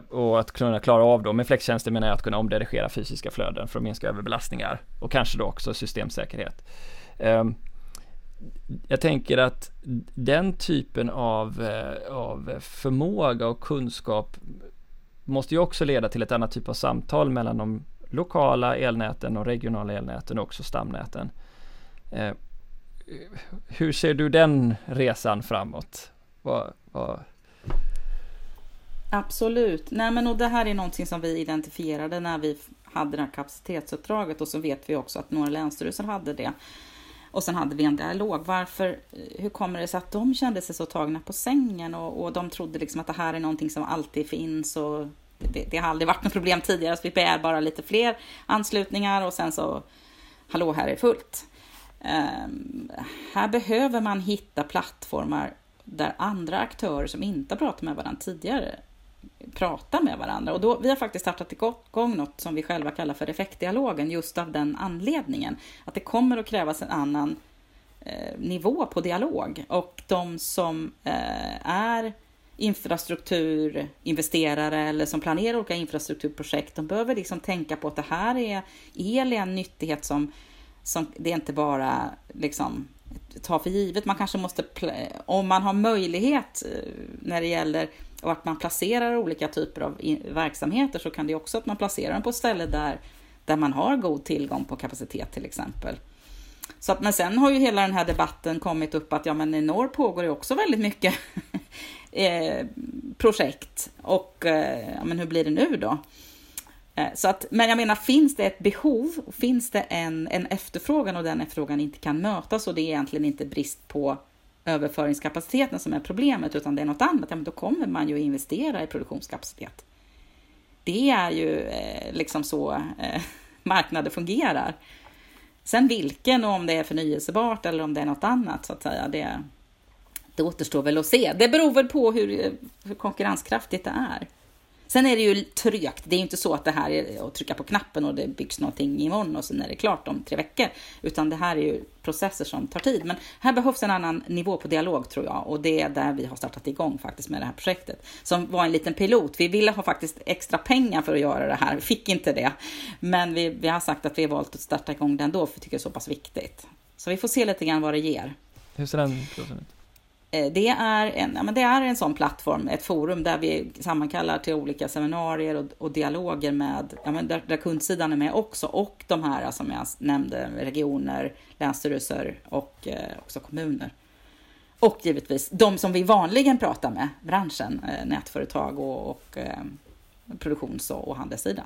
Och att kunna klara av då, med flextjänster menar jag att kunna omdirigera fysiska flöden för att minska överbelastningar och kanske då också systemsäkerhet. Jag tänker att den typen av, eh, av förmåga och kunskap måste ju också leda till ett annat typ av samtal mellan de lokala elnäten och regionala elnäten och också stamnäten. Eh, hur ser du den resan framåt? Vad, vad... Absolut. Nej, men och det här är någonting som vi identifierade när vi hade det här kapacitetsuppdraget och så vet vi också att några länsstyrelser hade det. Och sen hade vi en dialog. Varför, hur kommer det sig att de kände sig så tagna på sängen och, och de trodde liksom att det här är någonting som alltid finns och det, det har aldrig varit något problem tidigare, så vi begär bara lite fler anslutningar och sen så, hallå, här är fullt. Um, här behöver man hitta plattformar där andra aktörer som inte har pratat med varandra tidigare prata med varandra. Och då, vi har faktiskt startat igång något som vi själva kallar för effektdialogen just av den anledningen. Att det kommer att krävas en annan eh, nivå på dialog. Och de som eh, är infrastrukturinvesterare eller som planerar olika infrastrukturprojekt, de behöver liksom tänka på att det här är el är en nyttighet som, som det är inte bara liksom ta för givet. Man kanske måste, om man har möjlighet eh, när det gäller och att man placerar olika typer av verksamheter så kan det också att man placerar dem på ett ställe där, där man har god tillgång på kapacitet till exempel. Så att, men sen har ju hela den här debatten kommit upp att ja, men i norr pågår det också väldigt mycket eh, projekt och eh, ja, men hur blir det nu då? Eh, så att, men jag menar, finns det ett behov, finns det en, en efterfrågan och den efterfrågan inte kan mötas och det är egentligen inte brist på överföringskapaciteten som är problemet, utan det är något annat, ja, men då kommer man ju investera i produktionskapacitet. Det är ju eh, liksom så eh, marknader fungerar. Sen vilken och om det är förnyelsebart eller om det är något annat så att säga, det, det återstår väl att se. Det beror väl på hur, hur konkurrenskraftigt det är. Sen är det ju trögt. Det är ju inte så att det här är att trycka på knappen och det byggs någonting imorgon och sen är det klart om tre veckor. Utan det här är ju processer som tar tid. Men här behövs en annan nivå på dialog tror jag och det är där vi har startat igång faktiskt med det här projektet. Som var en liten pilot. Vi ville ha faktiskt extra pengar för att göra det här. Vi fick inte det. Men vi, vi har sagt att vi har valt att starta igång det ändå för vi tycker det är så pass viktigt. Så vi får se lite grann vad det ger. Hur ser den piloten ut? Eh, det är, en, ja, men det är en sån plattform, ett forum där vi sammankallar till olika seminarier och, och dialoger med, ja, men där, där, kundsidan är med också och de här som jag nämnde, regioner, länsstyrelser och eh, också kommuner. Och givetvis de som vi vanligen pratar med, branschen, eh, nätföretag och, och eh, produktions och handelssidan.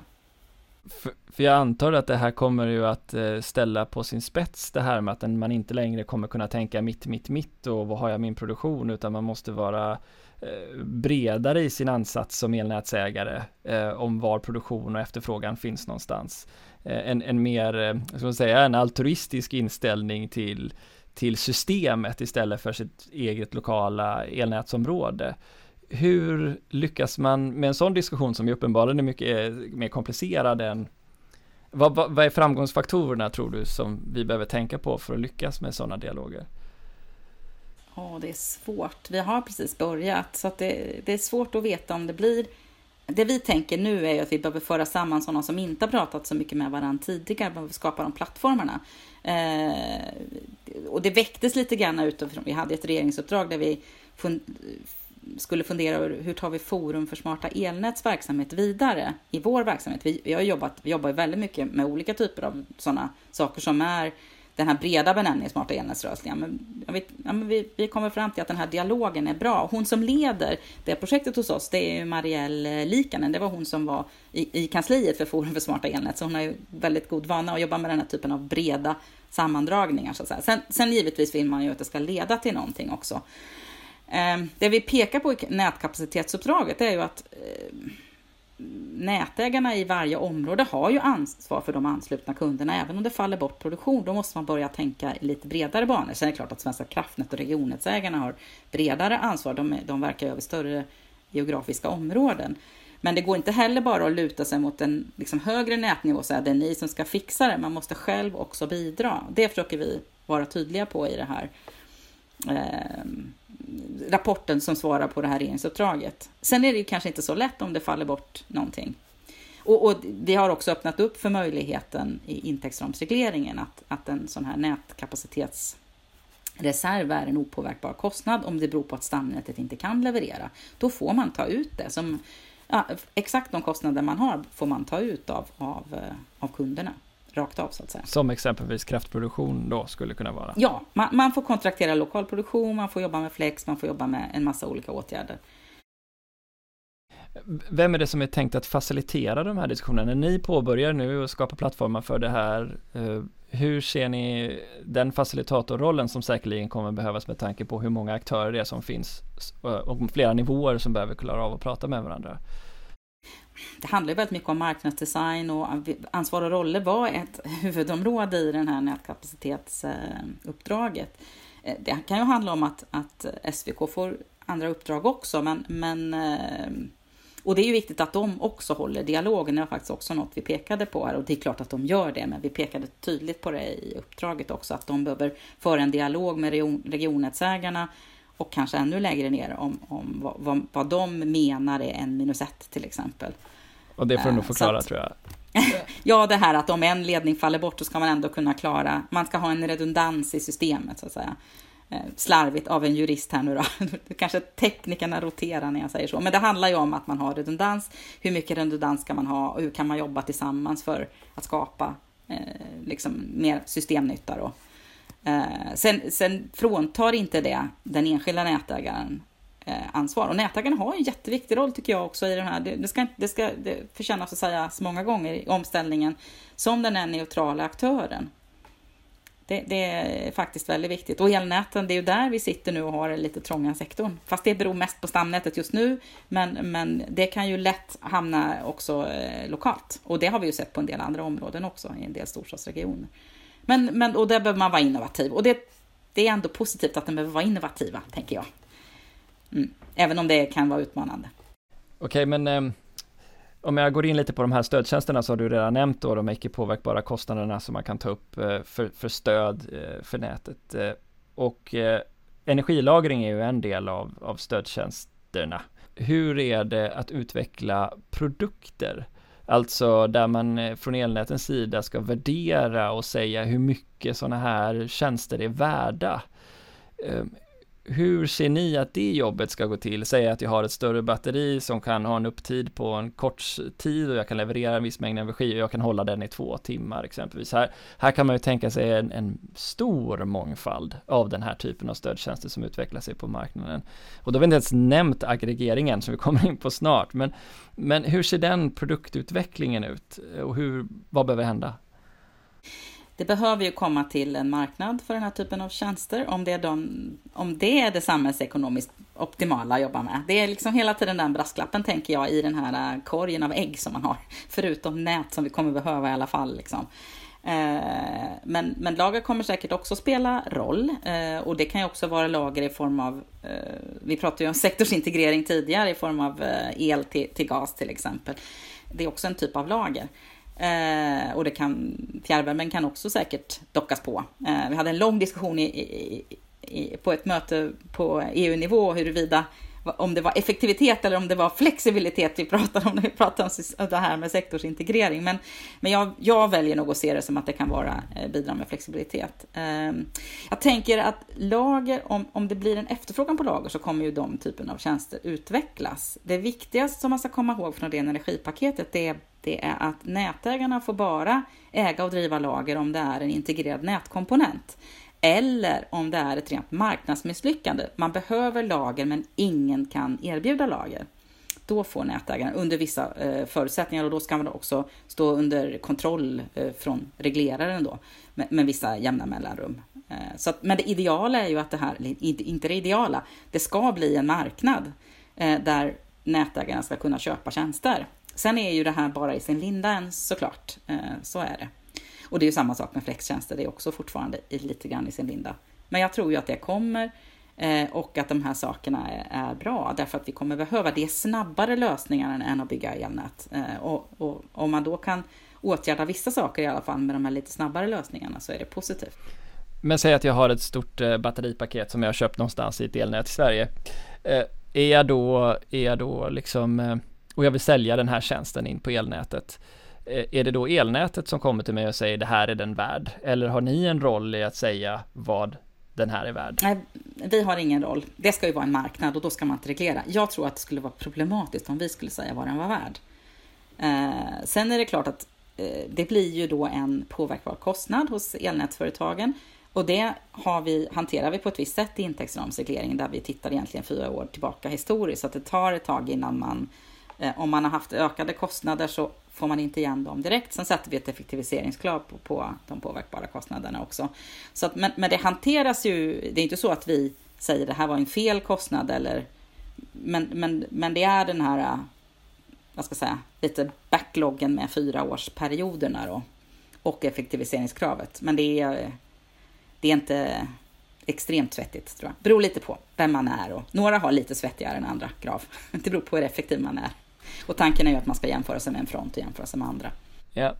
För, för, jag antar att det här kommer ju att eh, ställa på sin spets det här med att man inte längre kommer kunna tänka mitt, mitt, mitt och vad har jag min produktion utan man måste vara eh, bredare i sin ansats som elnätsägare eh, om var produktion och efterfrågan finns någonstans. Eh, en, en mer, ska man säga, en altruistisk inställning till, till systemet istället för sitt eget lokala elnätsområde hur lyckas man med en sån diskussion som ju uppenbarligen är mycket eh, mer komplicerad än vad, vad, vad, är framgångsfaktorerna tror du som vi behöver tänka på för att lyckas med sådana dialoger? Ja, oh, det är svårt. Vi har precis börjat så att det, det, är svårt att veta om det blir. Det vi tänker nu är att vi behöver föra samman sådana som inte har pratat så mycket med varandra tidigare, behöver skapa de plattformarna. Eh, och det väcktes lite grann utifrån, vi hade ett regeringsuppdrag där vi skulle fundera över hur tar vi Forum för smarta elnäts verksamhet vidare i vår verksamhet. Vi, vi har jobbat, vi jobbar väldigt mycket med olika typer av sådana saker som är den här breda benämningen smarta elnätslösningar. Men, vet, ja, men vi, vi kommer fram till att den här dialogen är bra. Hon som leder det projektet hos oss, det är Marielle Likanen. Det var hon som var i, i kansliet för Forum för smarta elnät, så hon har ju väldigt god vana att jobba med den här typen av breda sammandragningar. Så att säga. Sen, sen givetvis vill man ju att det ska leda till någonting också. Ehm, det vi pekar på i nätkapacitetsuppdraget är ju att ehm, nätägarna i varje område har ju ansvar för de anslutna kunderna. Även om det faller bort produktion, då måste man börja tänka i lite bredare banor. Sen är det klart att Svenska kraftnät och regionnätsägarna har bredare ansvar. De, de verkar över större geografiska områden. Men det går inte heller bara att luta sig mot en liksom, högre nätnivå och säga att det är ni som ska fixa det. Man måste själv också bidra. Det försöker vi vara tydliga på i det här eh, rapporten som svarar på det här regeringsuppdraget. Sen är det ju kanske inte så lätt om det faller bort någonting. Och, och vi har också öppnat upp för möjligheten i intäktsramsregleringen att, att en sån här nätkapacitetsreserv är en opåverkbar kostnad om det beror på att stamnätet inte kan leverera. Då får man ta ut det. Som, ja, exakt de kostnader man har får man ta ut av, av, eh, av kunderna rakt av så att säga. Som exempelvis kraftproduktion då skulle kunna vara? Ja, man, man får kontraktera lokalproduktion, man får jobba med flex, man får jobba med en massa olika åtgärder. Vem är det som är tänkt att facilitera de här diskussionerna? När ni påbörjar nu och skapar plattformar för det här, eh, hur ser ni den facilitatorrollen som säkerligen kommer behövas med tanke på hur många aktörer det är som finns och flera nivåer som behöver klara av att prata med varandra? Det handlar väldigt mycket om marknadsdesign och ansvar och roller var ett huvudområde i det här nätkapacitetsuppdraget. Eh, eh, det kan ju handla om att, att SVK får andra uppdrag också, men, men eh, och det är ju viktigt att de också håller dialogen. Det var faktiskt också något vi pekade på här och det är klart att de gör det, men vi pekade tydligt på det i uppdraget också att de behöver föra en dialog med region, regionnätsägarna och kanske ännu lägre ner om, om vad, vad, vad de menar är en minus ett till exempel. Och det får du nog eh, förklara att, tror jag. ja, det här att om en ledning faller bort så ska man ändå kunna klara, man ska ha en redundans i systemet så att säga. Eh, slarvigt av en jurist här nu då. Kanske teknikerna roterar när jag säger så. Men det handlar ju om att man har redundans. Hur mycket redundans ska man ha och hur kan man jobba tillsammans för att skapa eh, liksom mer systemnytta då. Eh, sen, sen fråntar inte det den enskilda nätägaren eh, ansvar. Och nätägarna har en jätteviktig roll tycker jag också i den här, det, det ska, det ska det förtjänas att sägas många gånger i omställningen, som den här neutrala aktören. Det, det, är faktiskt väldigt viktigt. Och elnäten, det är ju där vi sitter nu och har den lite trånga sektorn. Fast det beror mest på stamnätet just nu, men, men det kan ju lätt hamna också eh, lokalt. Och det har vi ju sett på en del andra områden också, i en del storstadsregioner. Men, men, och där behöver man vara innovativ. Och det, det är ändå positivt att de behöver vara innovativa, tänker jag. Mm. Även om det kan vara utmanande. Okej, men eh, om jag går in lite på de här stödtjänsterna så har du redan nämnt då de icke påverkbara kostnaderna som man kan ta upp eh, för, för stöd eh, för nätet. Eh, och eh, energilagring är ju en del av, av stödtjänsterna. Hur är det att utveckla produkter? Alltså där man eh, från elnätens sida ska värdera och säga hur mycket sådana här tjänster är värda. Ehm, hur ser ni att det jobbet ska gå till? Säg att jag har ett större batteri som kan ha en upptid på en kort tid och jag kan leverera en viss mängd energi och jag kan hålla den i två timmar exempelvis. Här, här kan man ju tänka sig en, en stor mångfald av den här typen av stödtjänster som utvecklar sig på marknaden. Och då har vi inte ens nämnt aggregeringen som vi kommer in på snart, men, men hur ser den produktutvecklingen ut och hur, vad behöver hända? Det behöver ju komma till en marknad för den här typen av tjänster om det är, de, om det, är det samhällsekonomiskt optimala att jobba med. Det är liksom hela tiden den brasklappen tänker jag i den här eh, korgen av ägg som man har. Förutom nät som vi kommer behöva i alla fall. Liksom. Eh, men, men lager kommer säkert också spela roll eh, och det kan ju också vara lager i form av, vi pratade ju om sektorsintegrering tidigare i form av el till, till gas till exempel. Det är också en typ av lager. Eh, och det kan, fjärrvärmen kan också säkert dockas på. Eh, vi hade en lång diskussion i, i, i, på ett möte på EU-nivå huruvida om det var effektivitet eller om det var flexibilitet vi pratade om när vi pratade om det här med sektorsintegrering. Men, men jag, jag väljer nog att se det som att det kan vara eh, bidra med flexibilitet. Ehm, jag tänker att lager, om, om det blir en efterfrågan på lager så kommer ju de typen av tjänster utvecklas. Det viktigaste som man ska komma ihåg från det energipaketet det är det är att nätägarna får bara äga och driva lager om det är en integrerad nätkomponent. Eller om det är ett rent marknadsmisslyckande. Man behöver lager men ingen kan erbjuda lager. Då får nätägaren under vissa eh, förutsättningar och då ska man också stå under kontroll eh, från regleraren då med, med vissa jämna mellanrum. Eh, så att, men det ideala är ju att det här, inte det ideala, det ska bli en marknad eh, där nätägarna ska kunna köpa tjänster. Sen är ju det här bara i sin linda än såklart, eh, så är det. Och det är ju samma sak med flextjänster, det är också fortfarande lite grann i sin linda. Men jag tror ju att det kommer eh, och att de här sakerna är bra därför att vi kommer behöva det snabbare lösningar än att bygga elnät. Eh, och, och om man då kan åtgärda vissa saker i alla fall med de här lite snabbare lösningarna så är det positivt. Men säg att jag har ett stort eh, batteripaket som jag har köpt någonstans i ett elnät i Sverige. Eh, är jag då, är jag då liksom eh, och jag vill sälja den här tjänsten in på elnätet. Eh, är det då elnätet som kommer till mig och säger det här är den värd? Eller har ni en roll i att säga vad den här är värd? Nej, vi har ingen roll. Det ska ju vara en marknad och då ska man inte reglera. Jag tror att det skulle vara problematiskt om vi skulle säga vad den var värd. Eh, sen är det klart att eh, det blir ju då en påverkbar kostnad hos elnätsföretagen och det har vi, hanterar vi på ett visst sätt i intäktsramsregleringen där vi tittar egentligen fyra år tillbaka historiskt så att det tar ett tag innan man Eh, Eh, om man har haft ökade kostnader så får man inte igen dem direkt. Sen sätter vi ett effektiviseringskrav på, på de påverkbara kostnaderna också. Så att, men, men det hanteras ju, det är inte så att vi säger det här var en fel kostnad eller men, men, men det är den här, vad ska jag säga, lite backloggen med fyraårsperioderna då och effektiviseringskravet. Men det är, det är inte extremt svettigt tror jag. Beror lite på vem man är och några har lite svettigare än andra krav. Det beror på hur effektiv man är. Och tanken är ju att man ska jämföra sig med en front och jämföra sig med andra. Ja.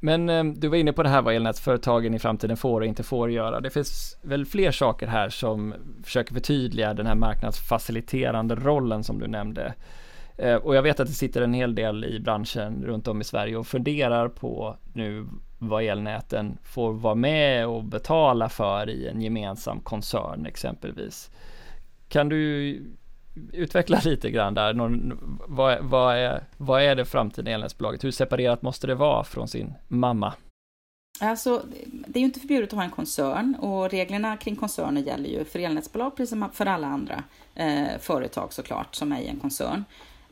Men eh, du var inne på det här vad elnätsföretagen i framtiden får och inte får göra. Det finns väl fler saker här som försöker förtydliga den här marknadsfaciliterande rollen som du nämnde. Eh, och jag vet att det sitter en hel del i branschen runt om i Sverige och funderar på nu vad elnäten får vara med och betala för i en gemensam koncern exempelvis. Kan du utveckla lite grann där. Någon, vad, vad, är, vad är det framtida elnätsbolaget? Hur separerat måste det vara från sin mamma? Alltså, det är ju inte förbjudet att ha en koncern och reglerna kring koncerner gäller ju för elnätsbolag precis som för alla andra eh, företag såklart som är i en koncern.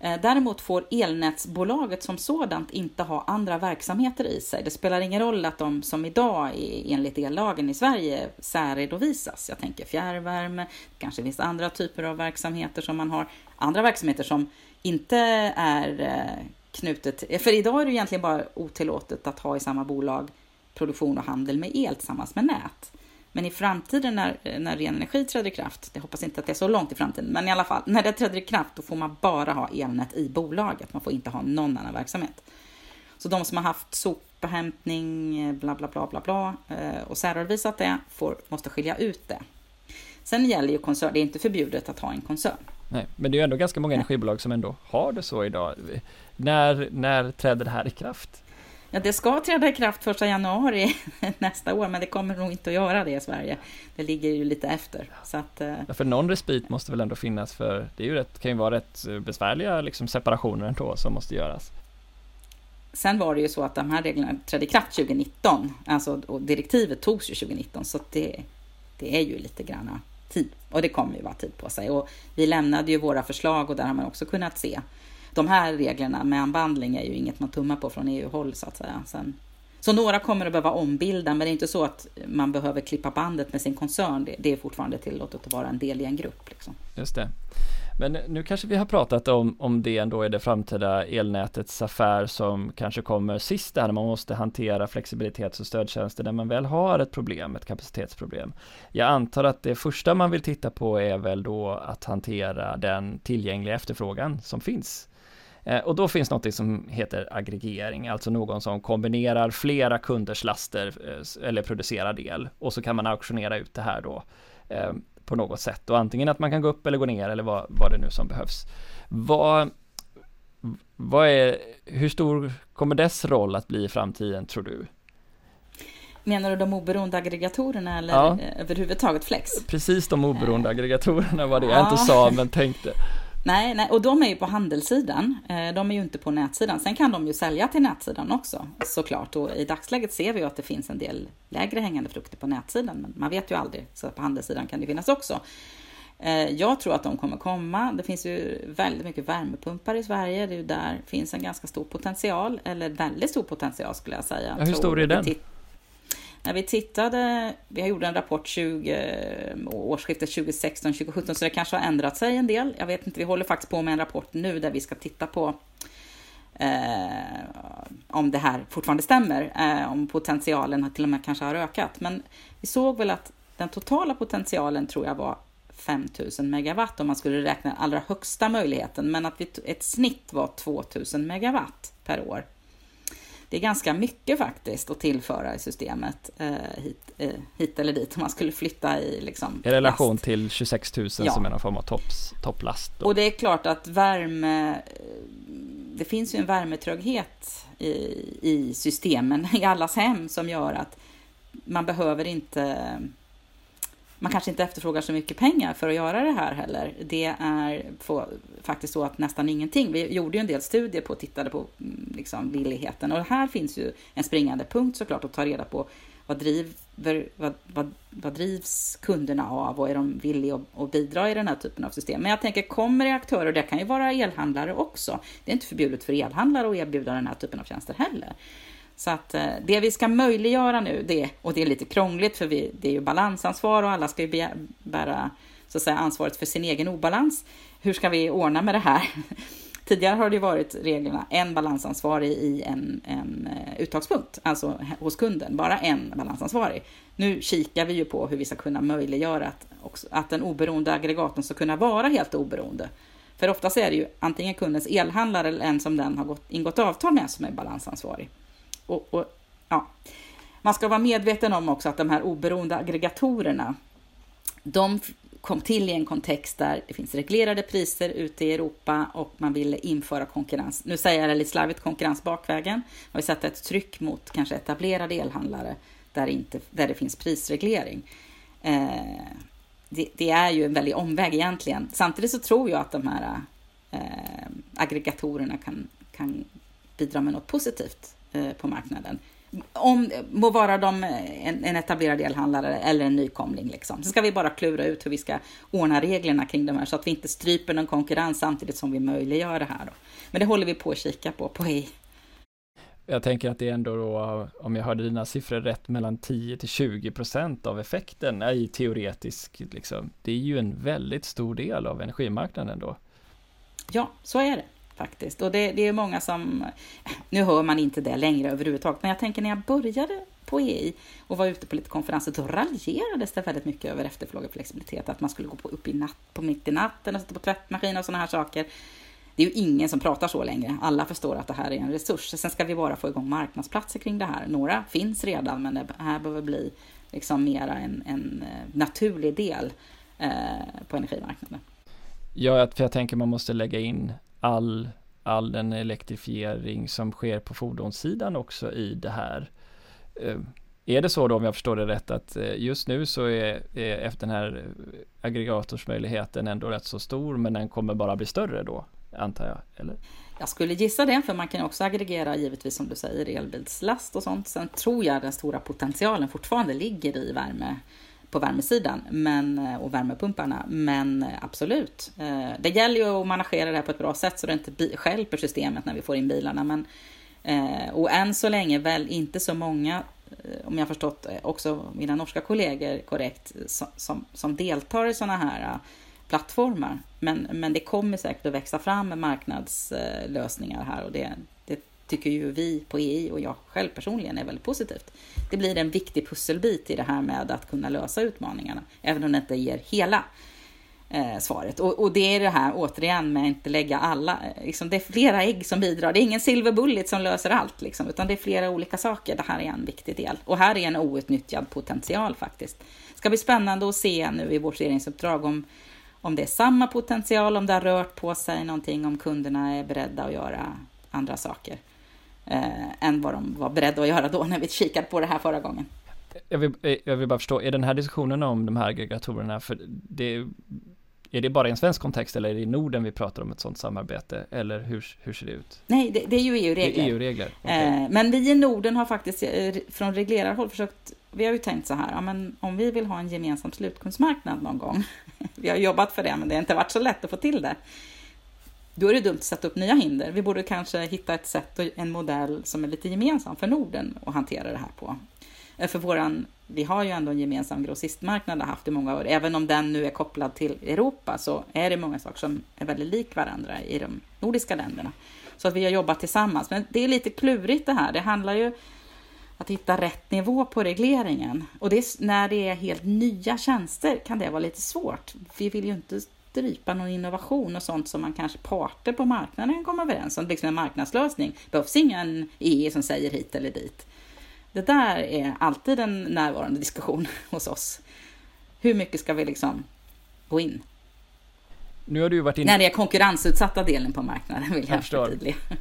Eh, däremot får elnätsbolaget som sådant inte ha andra verksamheter i sig. Det spelar ingen roll att de som idag enligt ellagen i Sverige särredovisas. Jag tänker fjärrvärme, kanske finns andra typer av verksamheter som man har. Andra verksamheter som inte är eh, knutet, eh, för idag är det egentligen bara otillåtet att ha i samma bolag produktion och handel med el tillsammans med nät. Men i framtiden när, när ren energi träder i kraft, det hoppas inte att det är så långt i framtiden, men i alla fall, när det träder i kraft då får man bara ha elnät i bolaget, man får inte ha någon annan verksamhet. Så de som har haft sopbehämtning, bla bla bla bla bla eh, och särredovisat det, får, måste skilja ut det. Sen gäller ju koncern, det är inte förbjudet att ha en koncern. Nej, men det är ju ändå ganska många energibolag som ändå har det så idag. När, när träder det här i kraft? Ja, det ska träda i kraft 1 januari nästa år, men det kommer nog inte att göra det i Sverige. Det ligger ju lite efter. Så att, eh, ja, för någon respit måste väl ändå finnas för det är ju rätt, kan ju vara rätt besvärliga liksom, separationer ändå som måste göras. Sen var det ju så att de här reglerna trädde i kraft 2019, alltså, och direktivet togs ju 2019, så det, det är ju lite grann tid. Och det kommer ju vara tid på sig. Och vi lämnade ju våra förslag och där har man också kunnat se de här reglerna med anbandling är ju inget man tummar på från EU-håll så att säga. Sen, så några kommer att behöva ombilda, men det är inte så att man behöver klippa bandet med sin koncern. Det, det är fortfarande tillåtet att vara en del i en grupp. Liksom. Just det. Men nu kanske vi har pratat om, om det ändå i det framtida elnätets affär som kanske kommer sist där man måste hantera flexibilitets och stödtjänster när man väl har ett problem, ett kapacitetsproblem. Jag antar att det första man vill titta på är väl då att hantera den tillgängliga efterfrågan som finns. Eh, och då finns något som heter aggregering, alltså någon som kombinerar flera kunders laster eh, eller producerar el och så kan man auktionera ut det här då eh, på något sätt och antingen att man kan gå upp eller gå ner eller vad, vad det nu som behövs. Vad, vad är, hur stor kommer dess roll att bli i framtiden tror du? Menar du de oberoende aggregatorerna eller ja. överhuvudtaget Flex? Precis de oberoende aggregatorerna var det jag inte sa men tänkte. Nej, nej, och de är ju på handelssidan. Eh, de är ju inte på nätsidan. Sen kan de ju sälja till nätsidan också såklart. Och i dagsläget ser vi ju att det finns en del lägre hängande frukter på nätsidan. Men man vet ju aldrig, så på handelssidan kan det finnas också. Eh, jag tror att de kommer komma. Det finns ju väldigt mycket värmepumpar i Sverige. Det är ju där finns en ganska stor potential, eller väldigt stor potential skulle jag säga. Ja, hur stor är den? När vi tittade, vi gjorde en rapport 20, eh, årsskiftet 2016-2017, så det kanske har ändrat sig en del. Jag vet inte, vi håller faktiskt på med en rapport nu där vi ska titta på eh, om det här fortfarande stämmer, eh, om potentialen till och med kanske har ökat. Men vi såg väl att den totala potentialen tror jag var 5000 megawatt om man skulle räkna allra högsta möjligheten, men att vi, ett snitt var 2000 megawatt per år det är ganska mycket faktiskt att tillföra i systemet eh, hit, eh, hit, eller dit om man skulle flytta i liksom I relation last. till 26 000 ja. som är någon form av topps, topplast. Då. Och det är klart att värme, det finns ju en värmetröghet i, i systemen i allas hem som gör att man behöver inte man kanske inte efterfrågar så mycket pengar för att göra det här heller. Det är faktiskt så att nästan ingenting. Vi gjorde ju en del studier på och tittade på mm, liksom, villigheten och här finns ju en springande punkt såklart att ta reda på vad, driver, vad, vad, vad drivs kunderna av och är de villiga att, att bidra i den här typen av system? Men jag tänker, kommer det aktörer, det kan ju vara elhandlare också. Det är inte förbjudet för elhandlare att erbjuda den här typen av tjänster heller. Så att eh, det vi ska möjliggöra nu, det, och det är lite krångligt för vi, det är ju balansansvar och alla ska ju bära så att säga, ansvaret för sin egen obalans. Hur ska vi ordna med det här? Tidigare har det varit reglerna en balansansvarig i en, en eh, uttagspunkt, alltså hos kunden, bara en balansansvarig. Nu kikar vi ju på hur vi ska kunna möjliggöra att, också, att den oberoende aggregatorn ska kunna vara helt oberoende. För oftast är det ju antingen kundens elhandlare eller en som den har gått, ingått avtal med som är balansansvarig och, och, ja. Man ska vara medveten om också att de här oberoende aggregatorerna, de kom till i en kontext där det finns reglerade priser ute i Europa och man ville införa konkurrens. Nu säger jag det lite slarvigt, konkurrens bakvägen. Man vill sätta ett tryck mot kanske etablerade elhandlare där, inte, där det finns prisreglering. Eh, det, det, är ju en väldig omväg egentligen. Samtidigt så tror jag att de här eh, aggregatorerna kan, kan bidra med något positivt på marknaden. Om, må vara de eh, en, en etablerad elhandlare eller en nykomling. Liksom. Så ska vi bara klura ut hur vi ska ordna reglerna kring de här så att vi inte stryper någon konkurrens samtidigt som vi möjliggör det här. Då. Men det håller vi på att kika på, på EI. Jag tänker att det är ändå då, om jag hörde dina siffror rätt, mellan 10 till 20 procent av effekten i teoretisk, liksom. Det är ju en väldigt stor del av energimarknaden då. Ja, så är det faktiskt. Och det, det är många som, nu hör man inte det längre överhuvudtaget, men jag tänker när jag började på EI och var ute på lite konferenser, då raljerades det väldigt mycket över efterfrågeflexibilitet, att man skulle gå upp i natt, på mitt i natten och sätta på tvättmaskin och sådana här saker. Det är ju ingen som pratar så längre. Alla förstår att det här är en resurs. Sen ska vi bara få igång marknadsplatser kring det här. Några finns redan, men det här behöver bli liksom mera en, en eh, naturlig del eh, på energimarknaden. Ja, för jag tänker man måste lägga in all, all den elektrifiering som sker på fordonssidan också i det här. Eh, är det så då, om jag förstår det rätt, att eh, just nu så är, är efter den här eh, aggregatorsmöjligheten ändå rätt så stor, men den kommer bara bli större då, antar jag? Eller? Jag skulle gissa det, för man kan också aggregera givetvis som du säger elbilslast och sånt. Sen tror jag den stora potentialen fortfarande ligger i värme på värmesidan men, eh, och värmepumparna. Men eh, absolut, eh, det gäller ju att managera det här på ett bra sätt så det inte skälper systemet när vi får in bilarna. Men, och än så länge väl inte så många, om jag förstått också mina norska kollegor korrekt, som, som deltar i sådana här plattformar. Men, men det kommer säkert att växa fram marknadslösningar här och det tycker ju vi på EI och jag själv personligen är väldigt positivt. Det blir en viktig pusselbit i det här med att kunna lösa utmaningarna, även om det inte ger hela eh, svaret. Och, och, det är det här återigen med att inte lägga alla, eh, liksom, det är flera ägg som bidrar. Det är ingen silver bullet som löser allt, liksom, utan det är flera olika saker. Det här är en viktig del. Och här är en outnyttjad potential faktiskt. Det ska bli spännande att se nu i vårt regeringsuppdrag om om det är samma potential, om det har rört på sig någonting, om kunderna är beredda att göra andra saker eh, än vad de var beredda att göra då när vi kikade på det här förra gången. Jag vill, eh, jag vill bara förstå, är den här diskussionen om de här aggregatorerna, för det, är det bara i en svensk kontext eller är det i Norden vi pratar om ett sådant samarbete? Eller hur, hur ser det ut? Nej, det, det är ju EU-regler. EU-regler. Okay. Eh, men vi i Norden har faktiskt eh, från reglerarhåll försökt, vi har ju tänkt så här, ja, men om vi vill ha en gemensam slutkundsmarknad någon gång, vi har jobbat för det men det har inte varit så lätt att få till det, då är det dumt att sätta upp nya hinder. Vi borde kanske hitta ett sätt och en modell som är lite gemensam för Norden att hantera det här på. Eh, för våran, vi har ju ändå en gemensam grossistmarknad och haft i många år. Även om den nu är kopplad till Europa så är det många saker som är väldigt lik varandra i de nordiska länderna. Så att vi har jobbat tillsammans. Men det är lite klurigt det här. Det handlar ju att hitta rätt nivå på regleringen. Och det är, när det är helt nya tjänster kan det vara lite svårt. Vi vill ju inte strypa någon innovation och sånt som man kanske parter på marknaden kan komma överens om. Liksom en marknadslösning. Det behövs ingen EE som säger hit eller dit. Det där är alltid en närvarande diskussion hos oss. Hur mycket ska vi liksom gå in? Nu har du varit inne... När det är konkurrensutsatta delen på marknaden vill jag, jag.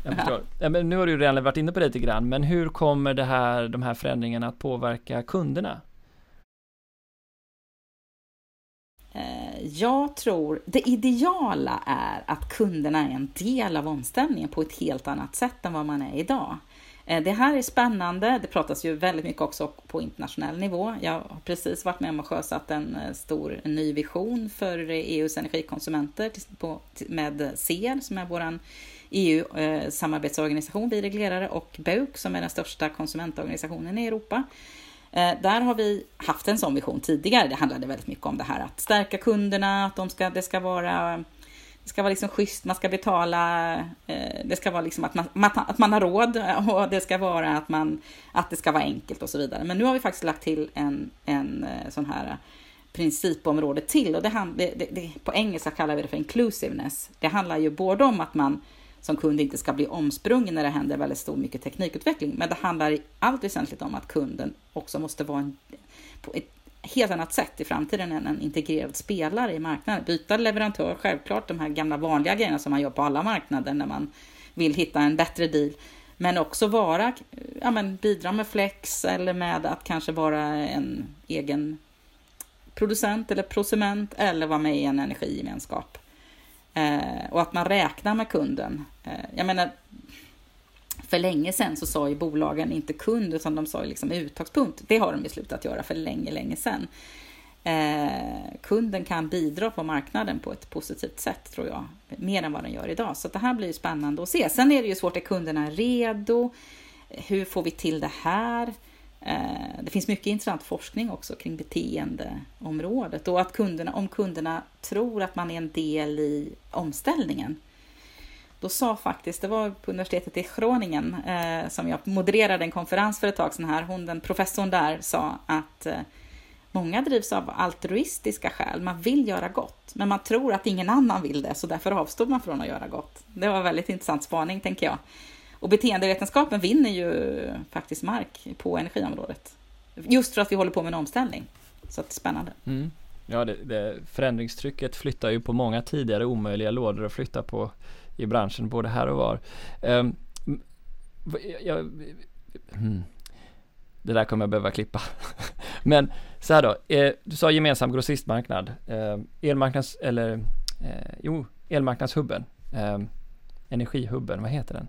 Jag förstår. Ja, men nu har du redan varit inne på det lite grann, men hur kommer det här, de här förändringarna att påverka kunderna? Jag tror det ideala är att kunderna är en del av omställningen på ett helt annat sätt än vad man är idag. Eh, det här är spännande. Det pratas ju väldigt mycket också på internationell nivå. Jag har precis varit med om att sjösatt en eh, stor en ny vision för EUs energikonsumenter med CEL, som är vår EU-samarbetsorganisation, eh, vi reglerare, och BEUC som är den största konsumentorganisationen i Europa. Eh, där har vi haft en sån vision tidigare. Det handlade väldigt mycket om det här att stärka kunderna, att de ska, det ska vara det ska vara liksom schysst, man ska betala, eh, det ska vara liksom att man, att man har råd och det ska vara att, man, att det ska vara enkelt och så vidare. Men nu har vi faktiskt lagt till en, en eh, sån här principområde till och det, det, det, på engelska kallar vi det för inclusiveness. Det handlar ju både om att man som kund inte ska bli omsprungen när det händer väldigt stor mycket teknikutveckling. Men det handlar i allt väsentligt om att kunden också måste vara en, på ett helt annat sätt i framtiden än en integrerad spelare i marknaden. Byta leverantör, självklart de här gamla vanliga grejerna som man gör på alla marknader när man vill hitta en bättre deal. Men också vara, ja men bidra med flex eller med att kanske vara en egen producent eller prosument eller vara med i en energigemenskap. Eh, och att man räknar med kunden. Eh, jag menar, för länge sedan så sa ju bolagen inte kund utan de sa ju liksom uttagspunkt. Det har de ju slutat göra för länge, länge sedan. Eh, kunden kan bidra på marknaden på ett positivt sätt tror jag, mer än vad den gör idag. Så det här blir ju spännande att se. Sen är det ju svårt, är kunderna redo? Hur får vi till det här? Eh, det finns mycket intressant forskning också kring beteendeområdet och att kunderna, om kunderna tror att man är en del i omställningen, då sa faktiskt, det var på universitetet i Groningen eh, som jag modererade en konferens för ett tag sedan här, hon den professorn där sa att eh, många drivs av altruistiska skäl, man vill göra gott, men man tror att ingen annan vill det, så därför avstår man från att göra gott. Det var en väldigt intressant spaning, tänker jag. Och beteendevetenskapen vinner ju faktiskt mark på energiområdet. Just för att vi håller på med en omställning. Så det är spännande. Mm. Ja, det, det, förändringstrycket flyttar ju på många tidigare omöjliga lådor att flytta på i branschen både här och var. Ehm, um, jag, hmm. Det där kommer jag behöva klippa. Men så här då, eh, du sa gemensam grossistmarknad. Eh, elmarknads, eller eh, jo, elmarknadshubben. Eh, energihubben, vad heter den?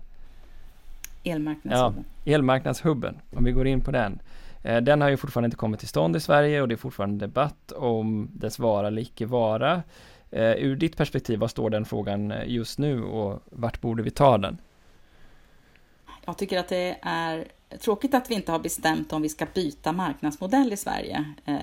Elmarknadshubben. Ja, elmarknadshubben, om vi går in på den. Eh, den har ju fortfarande inte kommit till stånd i Sverige och det är fortfarande debatt om dess vara eller icke vara. Eh, ur ditt perspektiv, vad står den frågan just nu och vart borde vi ta den? Jag tycker att det är tråkigt att vi inte har bestämt om vi ska byta marknadsmodell i Sverige. Eh,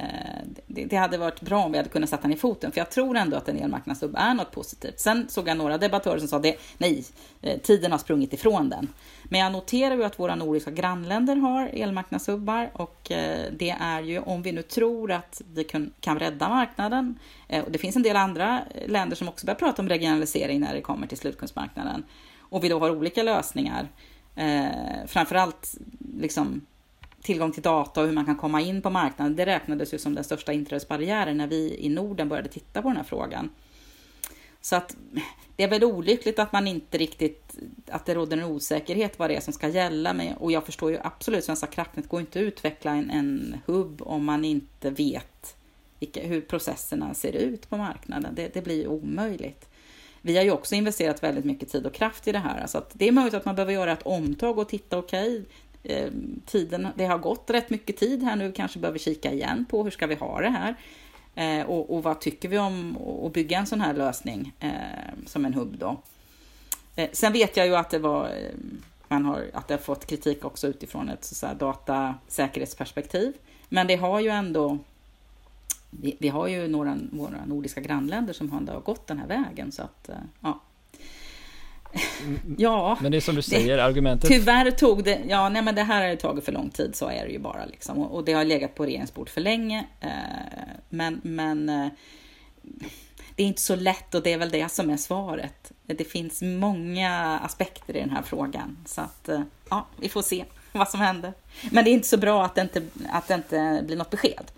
det hade varit bra om vi hade kunnat sätta ner foten, för jag tror ändå att en elmarknadshubb är något positivt. Sen såg jag några debattörer som sa det, nej, eh, tiden har sprungit ifrån den. Men jag noterar ju att våra nordiska grannländer har elmarknadshubbar och eh, det är ju om vi nu tror att vi kan rädda marknaden. Eh, och det finns en del andra länder som också börjar prata om regionalisering när det kommer till slutkundsmarknaden. Och vi då har olika lösningar eh, framförallt liksom, tillgång till data och hur man kan komma in på marknaden. Det räknades ju som den största inträdesbarriären när vi i Norden började titta på den här frågan. Så att det är väl olyckligt att man inte riktigt, att det råder en osäkerhet vad det är som ska gälla. Men, och jag förstår ju absolut, Svenska kraftnät går inte att utveckla en, en hubb om man inte vet vilka, hur processerna ser ut på marknaden. Det, det blir omöjligt vi har ju också investerat väldigt mycket tid och kraft i det här. Så att det är möjligt att man behöver göra ett omtag och titta, okej, okay, eh, tiden, det har gått rätt mycket tid här nu, kanske behöver kika igen på hur ska vi ha det här? Eh, och, och, vad tycker vi om att bygga en sån här lösning eh, som en hubb då? Eh, sen vet jag ju att det var eh, man har, att det har fått kritik också utifrån ett så här, datasäkerhetsperspektiv. Men det har ju ändå vi, vi, har ju några våra nordiska grannländer som har gått den här vägen. Så att, eh, ja. Mm, ja, men det är som du säger, det, argumentet... Tyvärr tog det... Ja, nej, men det här har ju tagit för lång tid, så är det ju bara. Liksom. Och, och det har legat på regeringsbord för länge. Eh, men, men eh, det är inte så lätt och det är väl det som är svaret. Det finns många aspekter i den här frågan. Så att, ja, vi får se vad som händer. Men det är inte så bra att det inte, att det inte blir något besked.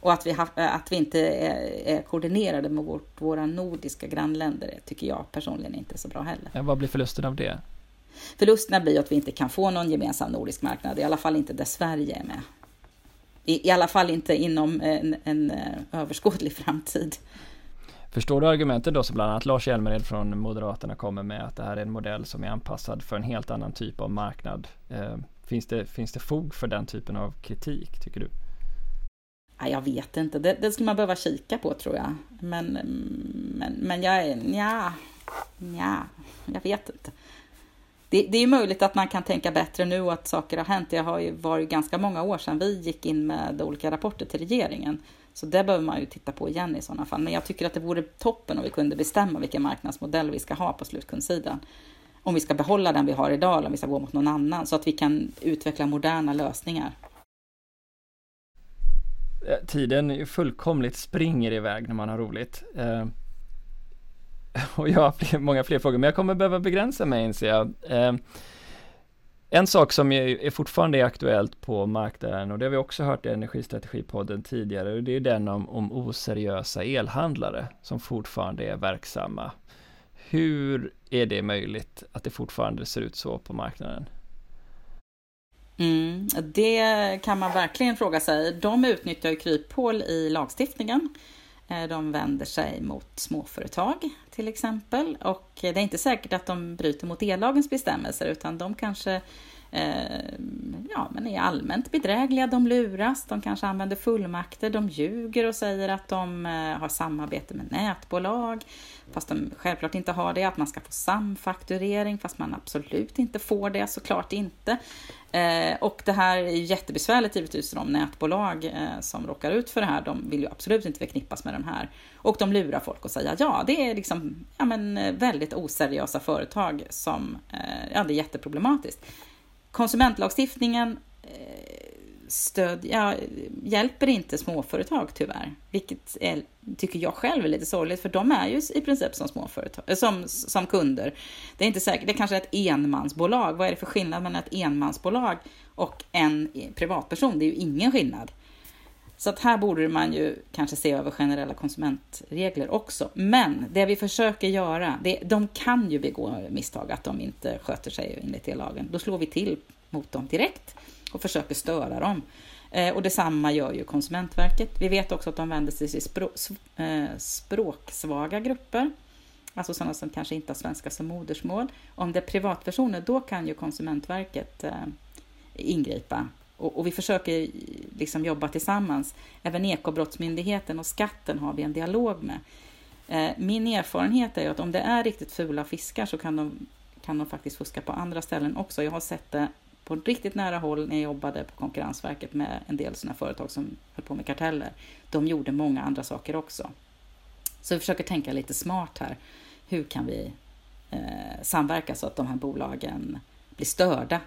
Och att vi, ha, att vi inte är, är koordinerade med vårt, våra nordiska grannländer tycker jag personligen inte är så bra heller. Ja, vad blir förlusten av det? Förlusterna blir att vi inte kan få någon gemensam nordisk marknad, i alla fall inte där Sverige är med. I, i alla fall inte inom en, en eh, överskådlig framtid. Förstår du argumentet då som bland annat Lars Hjälmered från Moderaterna kommer med att det här är en modell som är anpassad för en helt annan typ av marknad? Eh, finns, det, finns det fog för den typen av kritik tycker du? Jag vet inte, det, det skulle man behöva kika på tror jag. Men, men, men jag är, nja, nja, jag vet inte. Det, det är möjligt att man kan tänka bättre nu och att saker har hänt. Det har ju varit ganska många år sedan vi gick in med olika rapporter till regeringen. Så det behöver man ju titta på igen i sådana fall. Men jag tycker att det vore toppen om vi kunde bestämma vilken marknadsmodell vi ska ha på slutkundssidan. Om vi ska behålla den vi har idag eller om vi ska gå mot någon annan så att vi kan utveckla moderna lösningar. Eh, tiden fullkomligt springer iväg när man har roligt. Eh, och jag har fler, många fler frågor, men jag kommer behöva begränsa mig inser jag. Eh, en sak som är, fortfarande är aktuellt på marknaden och det har vi också hört i Energistrategipodden tidigare och det är den om, om oseriösa elhandlare som fortfarande är verksamma. Hur är det möjligt att det fortfarande ser ut så på marknaden? Mm, det kan man verkligen fråga sig. De utnyttjar ju kryphål i lagstiftningen. Eh, de vänder sig mot småföretag till exempel och det är inte säkert att de bryter mot ellagens bestämmelser utan de kanske eh, Ehm, ja, men är allmänt bedrägliga, de luras, de kanske använder fullmakter, de ljuger och säger att de eh, har samarbete med nätbolag fast de självklart inte har det, att man ska få samfakturering fast man absolut inte får det, såklart inte. Eh, och det här är jättebesvärligt givetvis för de nätbolag eh, som råkar ut för det här. De vill ju absolut inte förknippas med den här. Och de lurar folk att säga ja, det är liksom ja, men, eh, väldigt oseriösa företag som, eh, ja det är jätteproblematiskt. Konsumentlagstiftningen eh, stöd, ja, hjälper inte småföretag tyvärr. Vilket är, tycker jag själv är lite sorgligt, för de är ju i princip som småföretag, eh, som, som kunder. Det är inte säkert, det är kanske är ett enmansbolag. Vad är det för skillnad mellan ett enmansbolag och en eh, privatperson? Det är ju ingen skillnad. Så att här borde man ju kanske se över generella konsumentregler också. Men det vi försöker göra, det, de kan ju begå misstag att de inte sköter sig enligt det lagen. Då slår vi till mot dem direkt och försöker störa dem. Eh, och detsamma gör ju Konsumentverket. Vi vet också att de vänder sig till språk, eh, språksvaga grupper, alltså sådana som kanske inte har svenska som modersmål. Om det är privatpersoner, då kan ju Konsumentverket eh, ingripa. Och, och, vi försöker liksom jobba tillsammans. Även Ekobrottsmyndigheten och skatten har vi en dialog med. Eh, min erfarenhet är att om det är riktigt fula fiskar så kan de, kan de faktiskt fuska på andra ställen också. Jag har sett det på riktigt nära håll när jag jobbade på Konkurrensverket med en del sådana företag som höll på med karteller. De gjorde många andra saker också. Så vi försöker tänka lite smart här. Hur kan vi eh, samverka så att de här bolagen blir störda?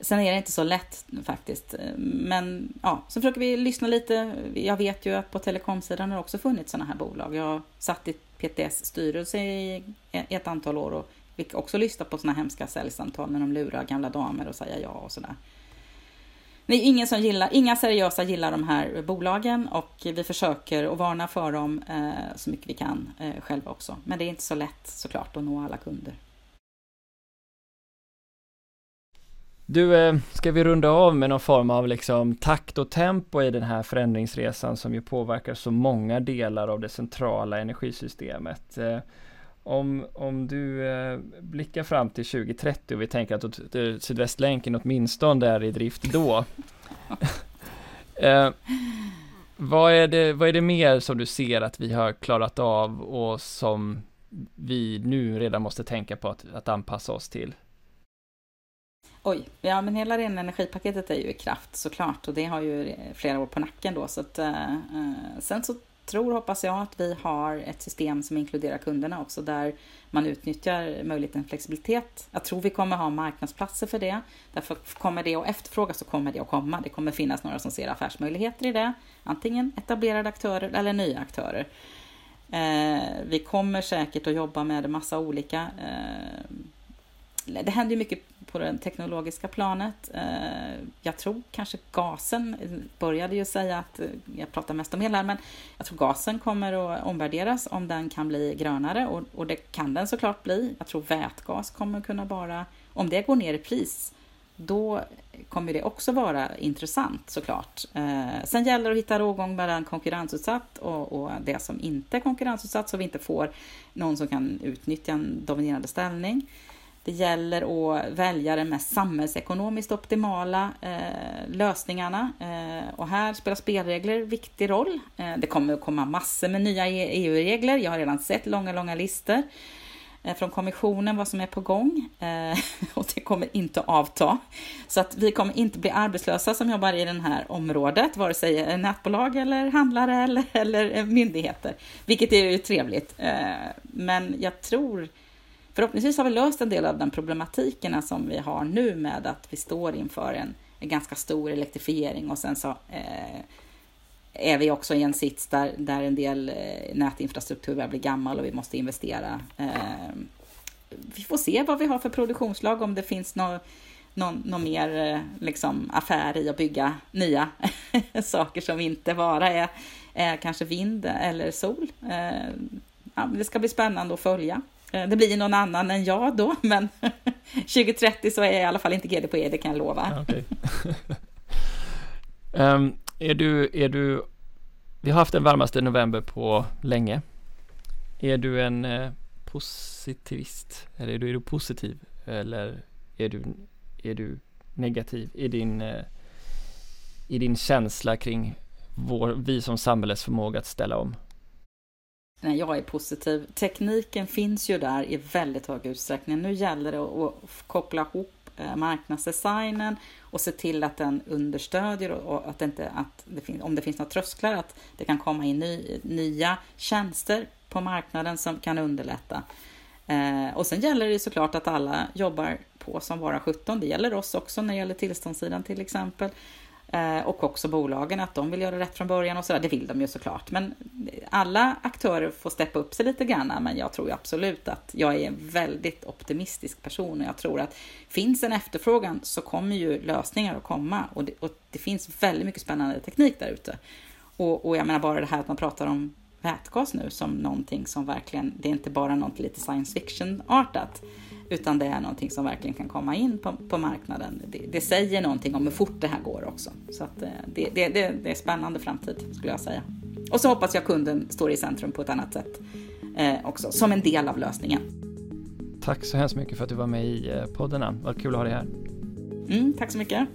Sen är det inte så lätt faktiskt. Eh, men ja, så försöker vi lyssna lite. Jag vet ju att på telekomsidan har också funnits sådana här bolag. Jag har satt i PTS styrelse i e-, ett antal år och fick också lyssna på sådana hemska säljsamtal när de lurar gamla damer och säga ja och sådär. Det är ingen som gillar, inga seriösa gillar de här bolagen och vi försöker att varna för dem eh, så mycket vi kan eh, själva också. Men det är inte så lätt såklart att nå alla kunder. Du, eh, ska vi runda av med någon form av liksom takt och tempo i den här förändringsresan som ju påverkar så många delar av det centrala energisystemet? Eh, om, om du eh, blickar fram till 2030 och vi tänker att Sydvästlänken åtminstone är i drift då. eh, vad, är det, vad är det mer som du ser att vi har klarat av och som vi nu redan måste tänka på att, att anpassa oss till? Oj, ja men hela ren energipaketet är ju i kraft såklart och det har ju flera år på nacken då så att eh, eh, sen så tror, hoppas jag, att vi har ett system som inkluderar kunderna också, där man utnyttjar möjligheten flexibilitet. Jag tror vi kommer ha marknadsplatser för det. Därför kommer det att efterfrågas så kommer det att komma. Det kommer finnas några som ser affärsmöjligheter i det. Antingen etablerade aktörer eller nya aktörer. Eh, vi kommer säkert att jobba med en massa olika eh, det händer ju mycket på det teknologiska planet. Eh, jag tror kanske gasen, började ju säga att, eh, jag pratar mest om el här, men jag tror gasen kommer att omvärderas om den kan bli grönare och, och det kan den såklart bli. Jag tror vätgas kommer kunna vara, om det går ner i pris, då kommer det också vara intressant såklart. Eh, sen gäller det att hitta rågång mellan konkurrensutsatt och, och, det som inte är konkurrensutsatt så vi inte får någon som kan utnyttja en dominerande ställning. Det gäller att välja de mest samhällsekonomiskt optimala eh, lösningarna. Eh, och här spelar spelregler viktig roll. Eh, det kommer att komma massor med nya e EU-regler. Jag har redan sett långa, långa listor eh, från kommissionen vad som är på gång eh, och det kommer inte att avta. Så att vi kommer inte bli arbetslösa som jobbar i det här området, vare sig nätbolag eller handlare eller, eller myndigheter, vilket är ju trevligt. Eh, men jag tror Förhoppningsvis har vi löst en del av den problematiken som vi har nu med att vi står inför en, en ganska stor elektrifiering och sen så eh, är vi också i en sits där, där en del eh, nätinfrastruktur börjar bli gammal och vi måste investera. Eh, vi får se vad vi har för produktionslag, om det finns någon, någon, någon mer eh, liksom, affär i att bygga nya saker som inte bara är, är kanske vind eller sol. Eh, ja, det ska bli spännande att följa. Eh, det blir någon annan än jag då, men 2030 så är jag i alla fall inte GD på E, det kan jag lova. Okay. um, ehm, är, du, är du, vi har haft den varmaste november på länge. Är du en eh, positivist? Eller är du, är du positiv? Eller är du, är du negativ i din, eh, i din känsla kring vår, vi som samhällets förmåga att ställa om? Nej, jag är positiv. Tekniken finns ju där i väldigt hög utsträckning. Nu gäller det att koppla ihop eh, marknadsdesignen och se till att den understödjer och att, inte, att det finns, om det finns några trösklar att det kan komma in ny, nya tjänster på marknaden som kan underlätta. Eh, och sen gäller det såklart att alla jobbar på som vara 17. Det gäller oss också när det gäller tillståndssidan till exempel. Eh, och också bolagen, att de vill göra rätt från början och sådär. Det vill de ju såklart. Men alla aktörer får steppa upp sig lite grann. Men jag tror absolut att jag är en väldigt optimistisk person och jag tror att finns en efterfrågan så kommer ju lösningar att komma och det, och det finns väldigt mycket spännande teknik där ute. Och, och jag menar bara det här att man pratar om vätgas nu som någonting som verkligen, det är inte bara något lite science fiction-artat, utan det är någonting som verkligen kan komma in på, på marknaden. Det, det, säger någonting om hur fort det här går också. Så att eh, det, det, det, är spännande framtid, skulle jag säga. Och så hoppas jag kunden står i centrum på ett annat sätt eh, också, som en del av lösningen. Tack så hemskt mycket för att du var med i eh, podden. Vad kul att ha dig här. Mm, tack så mycket.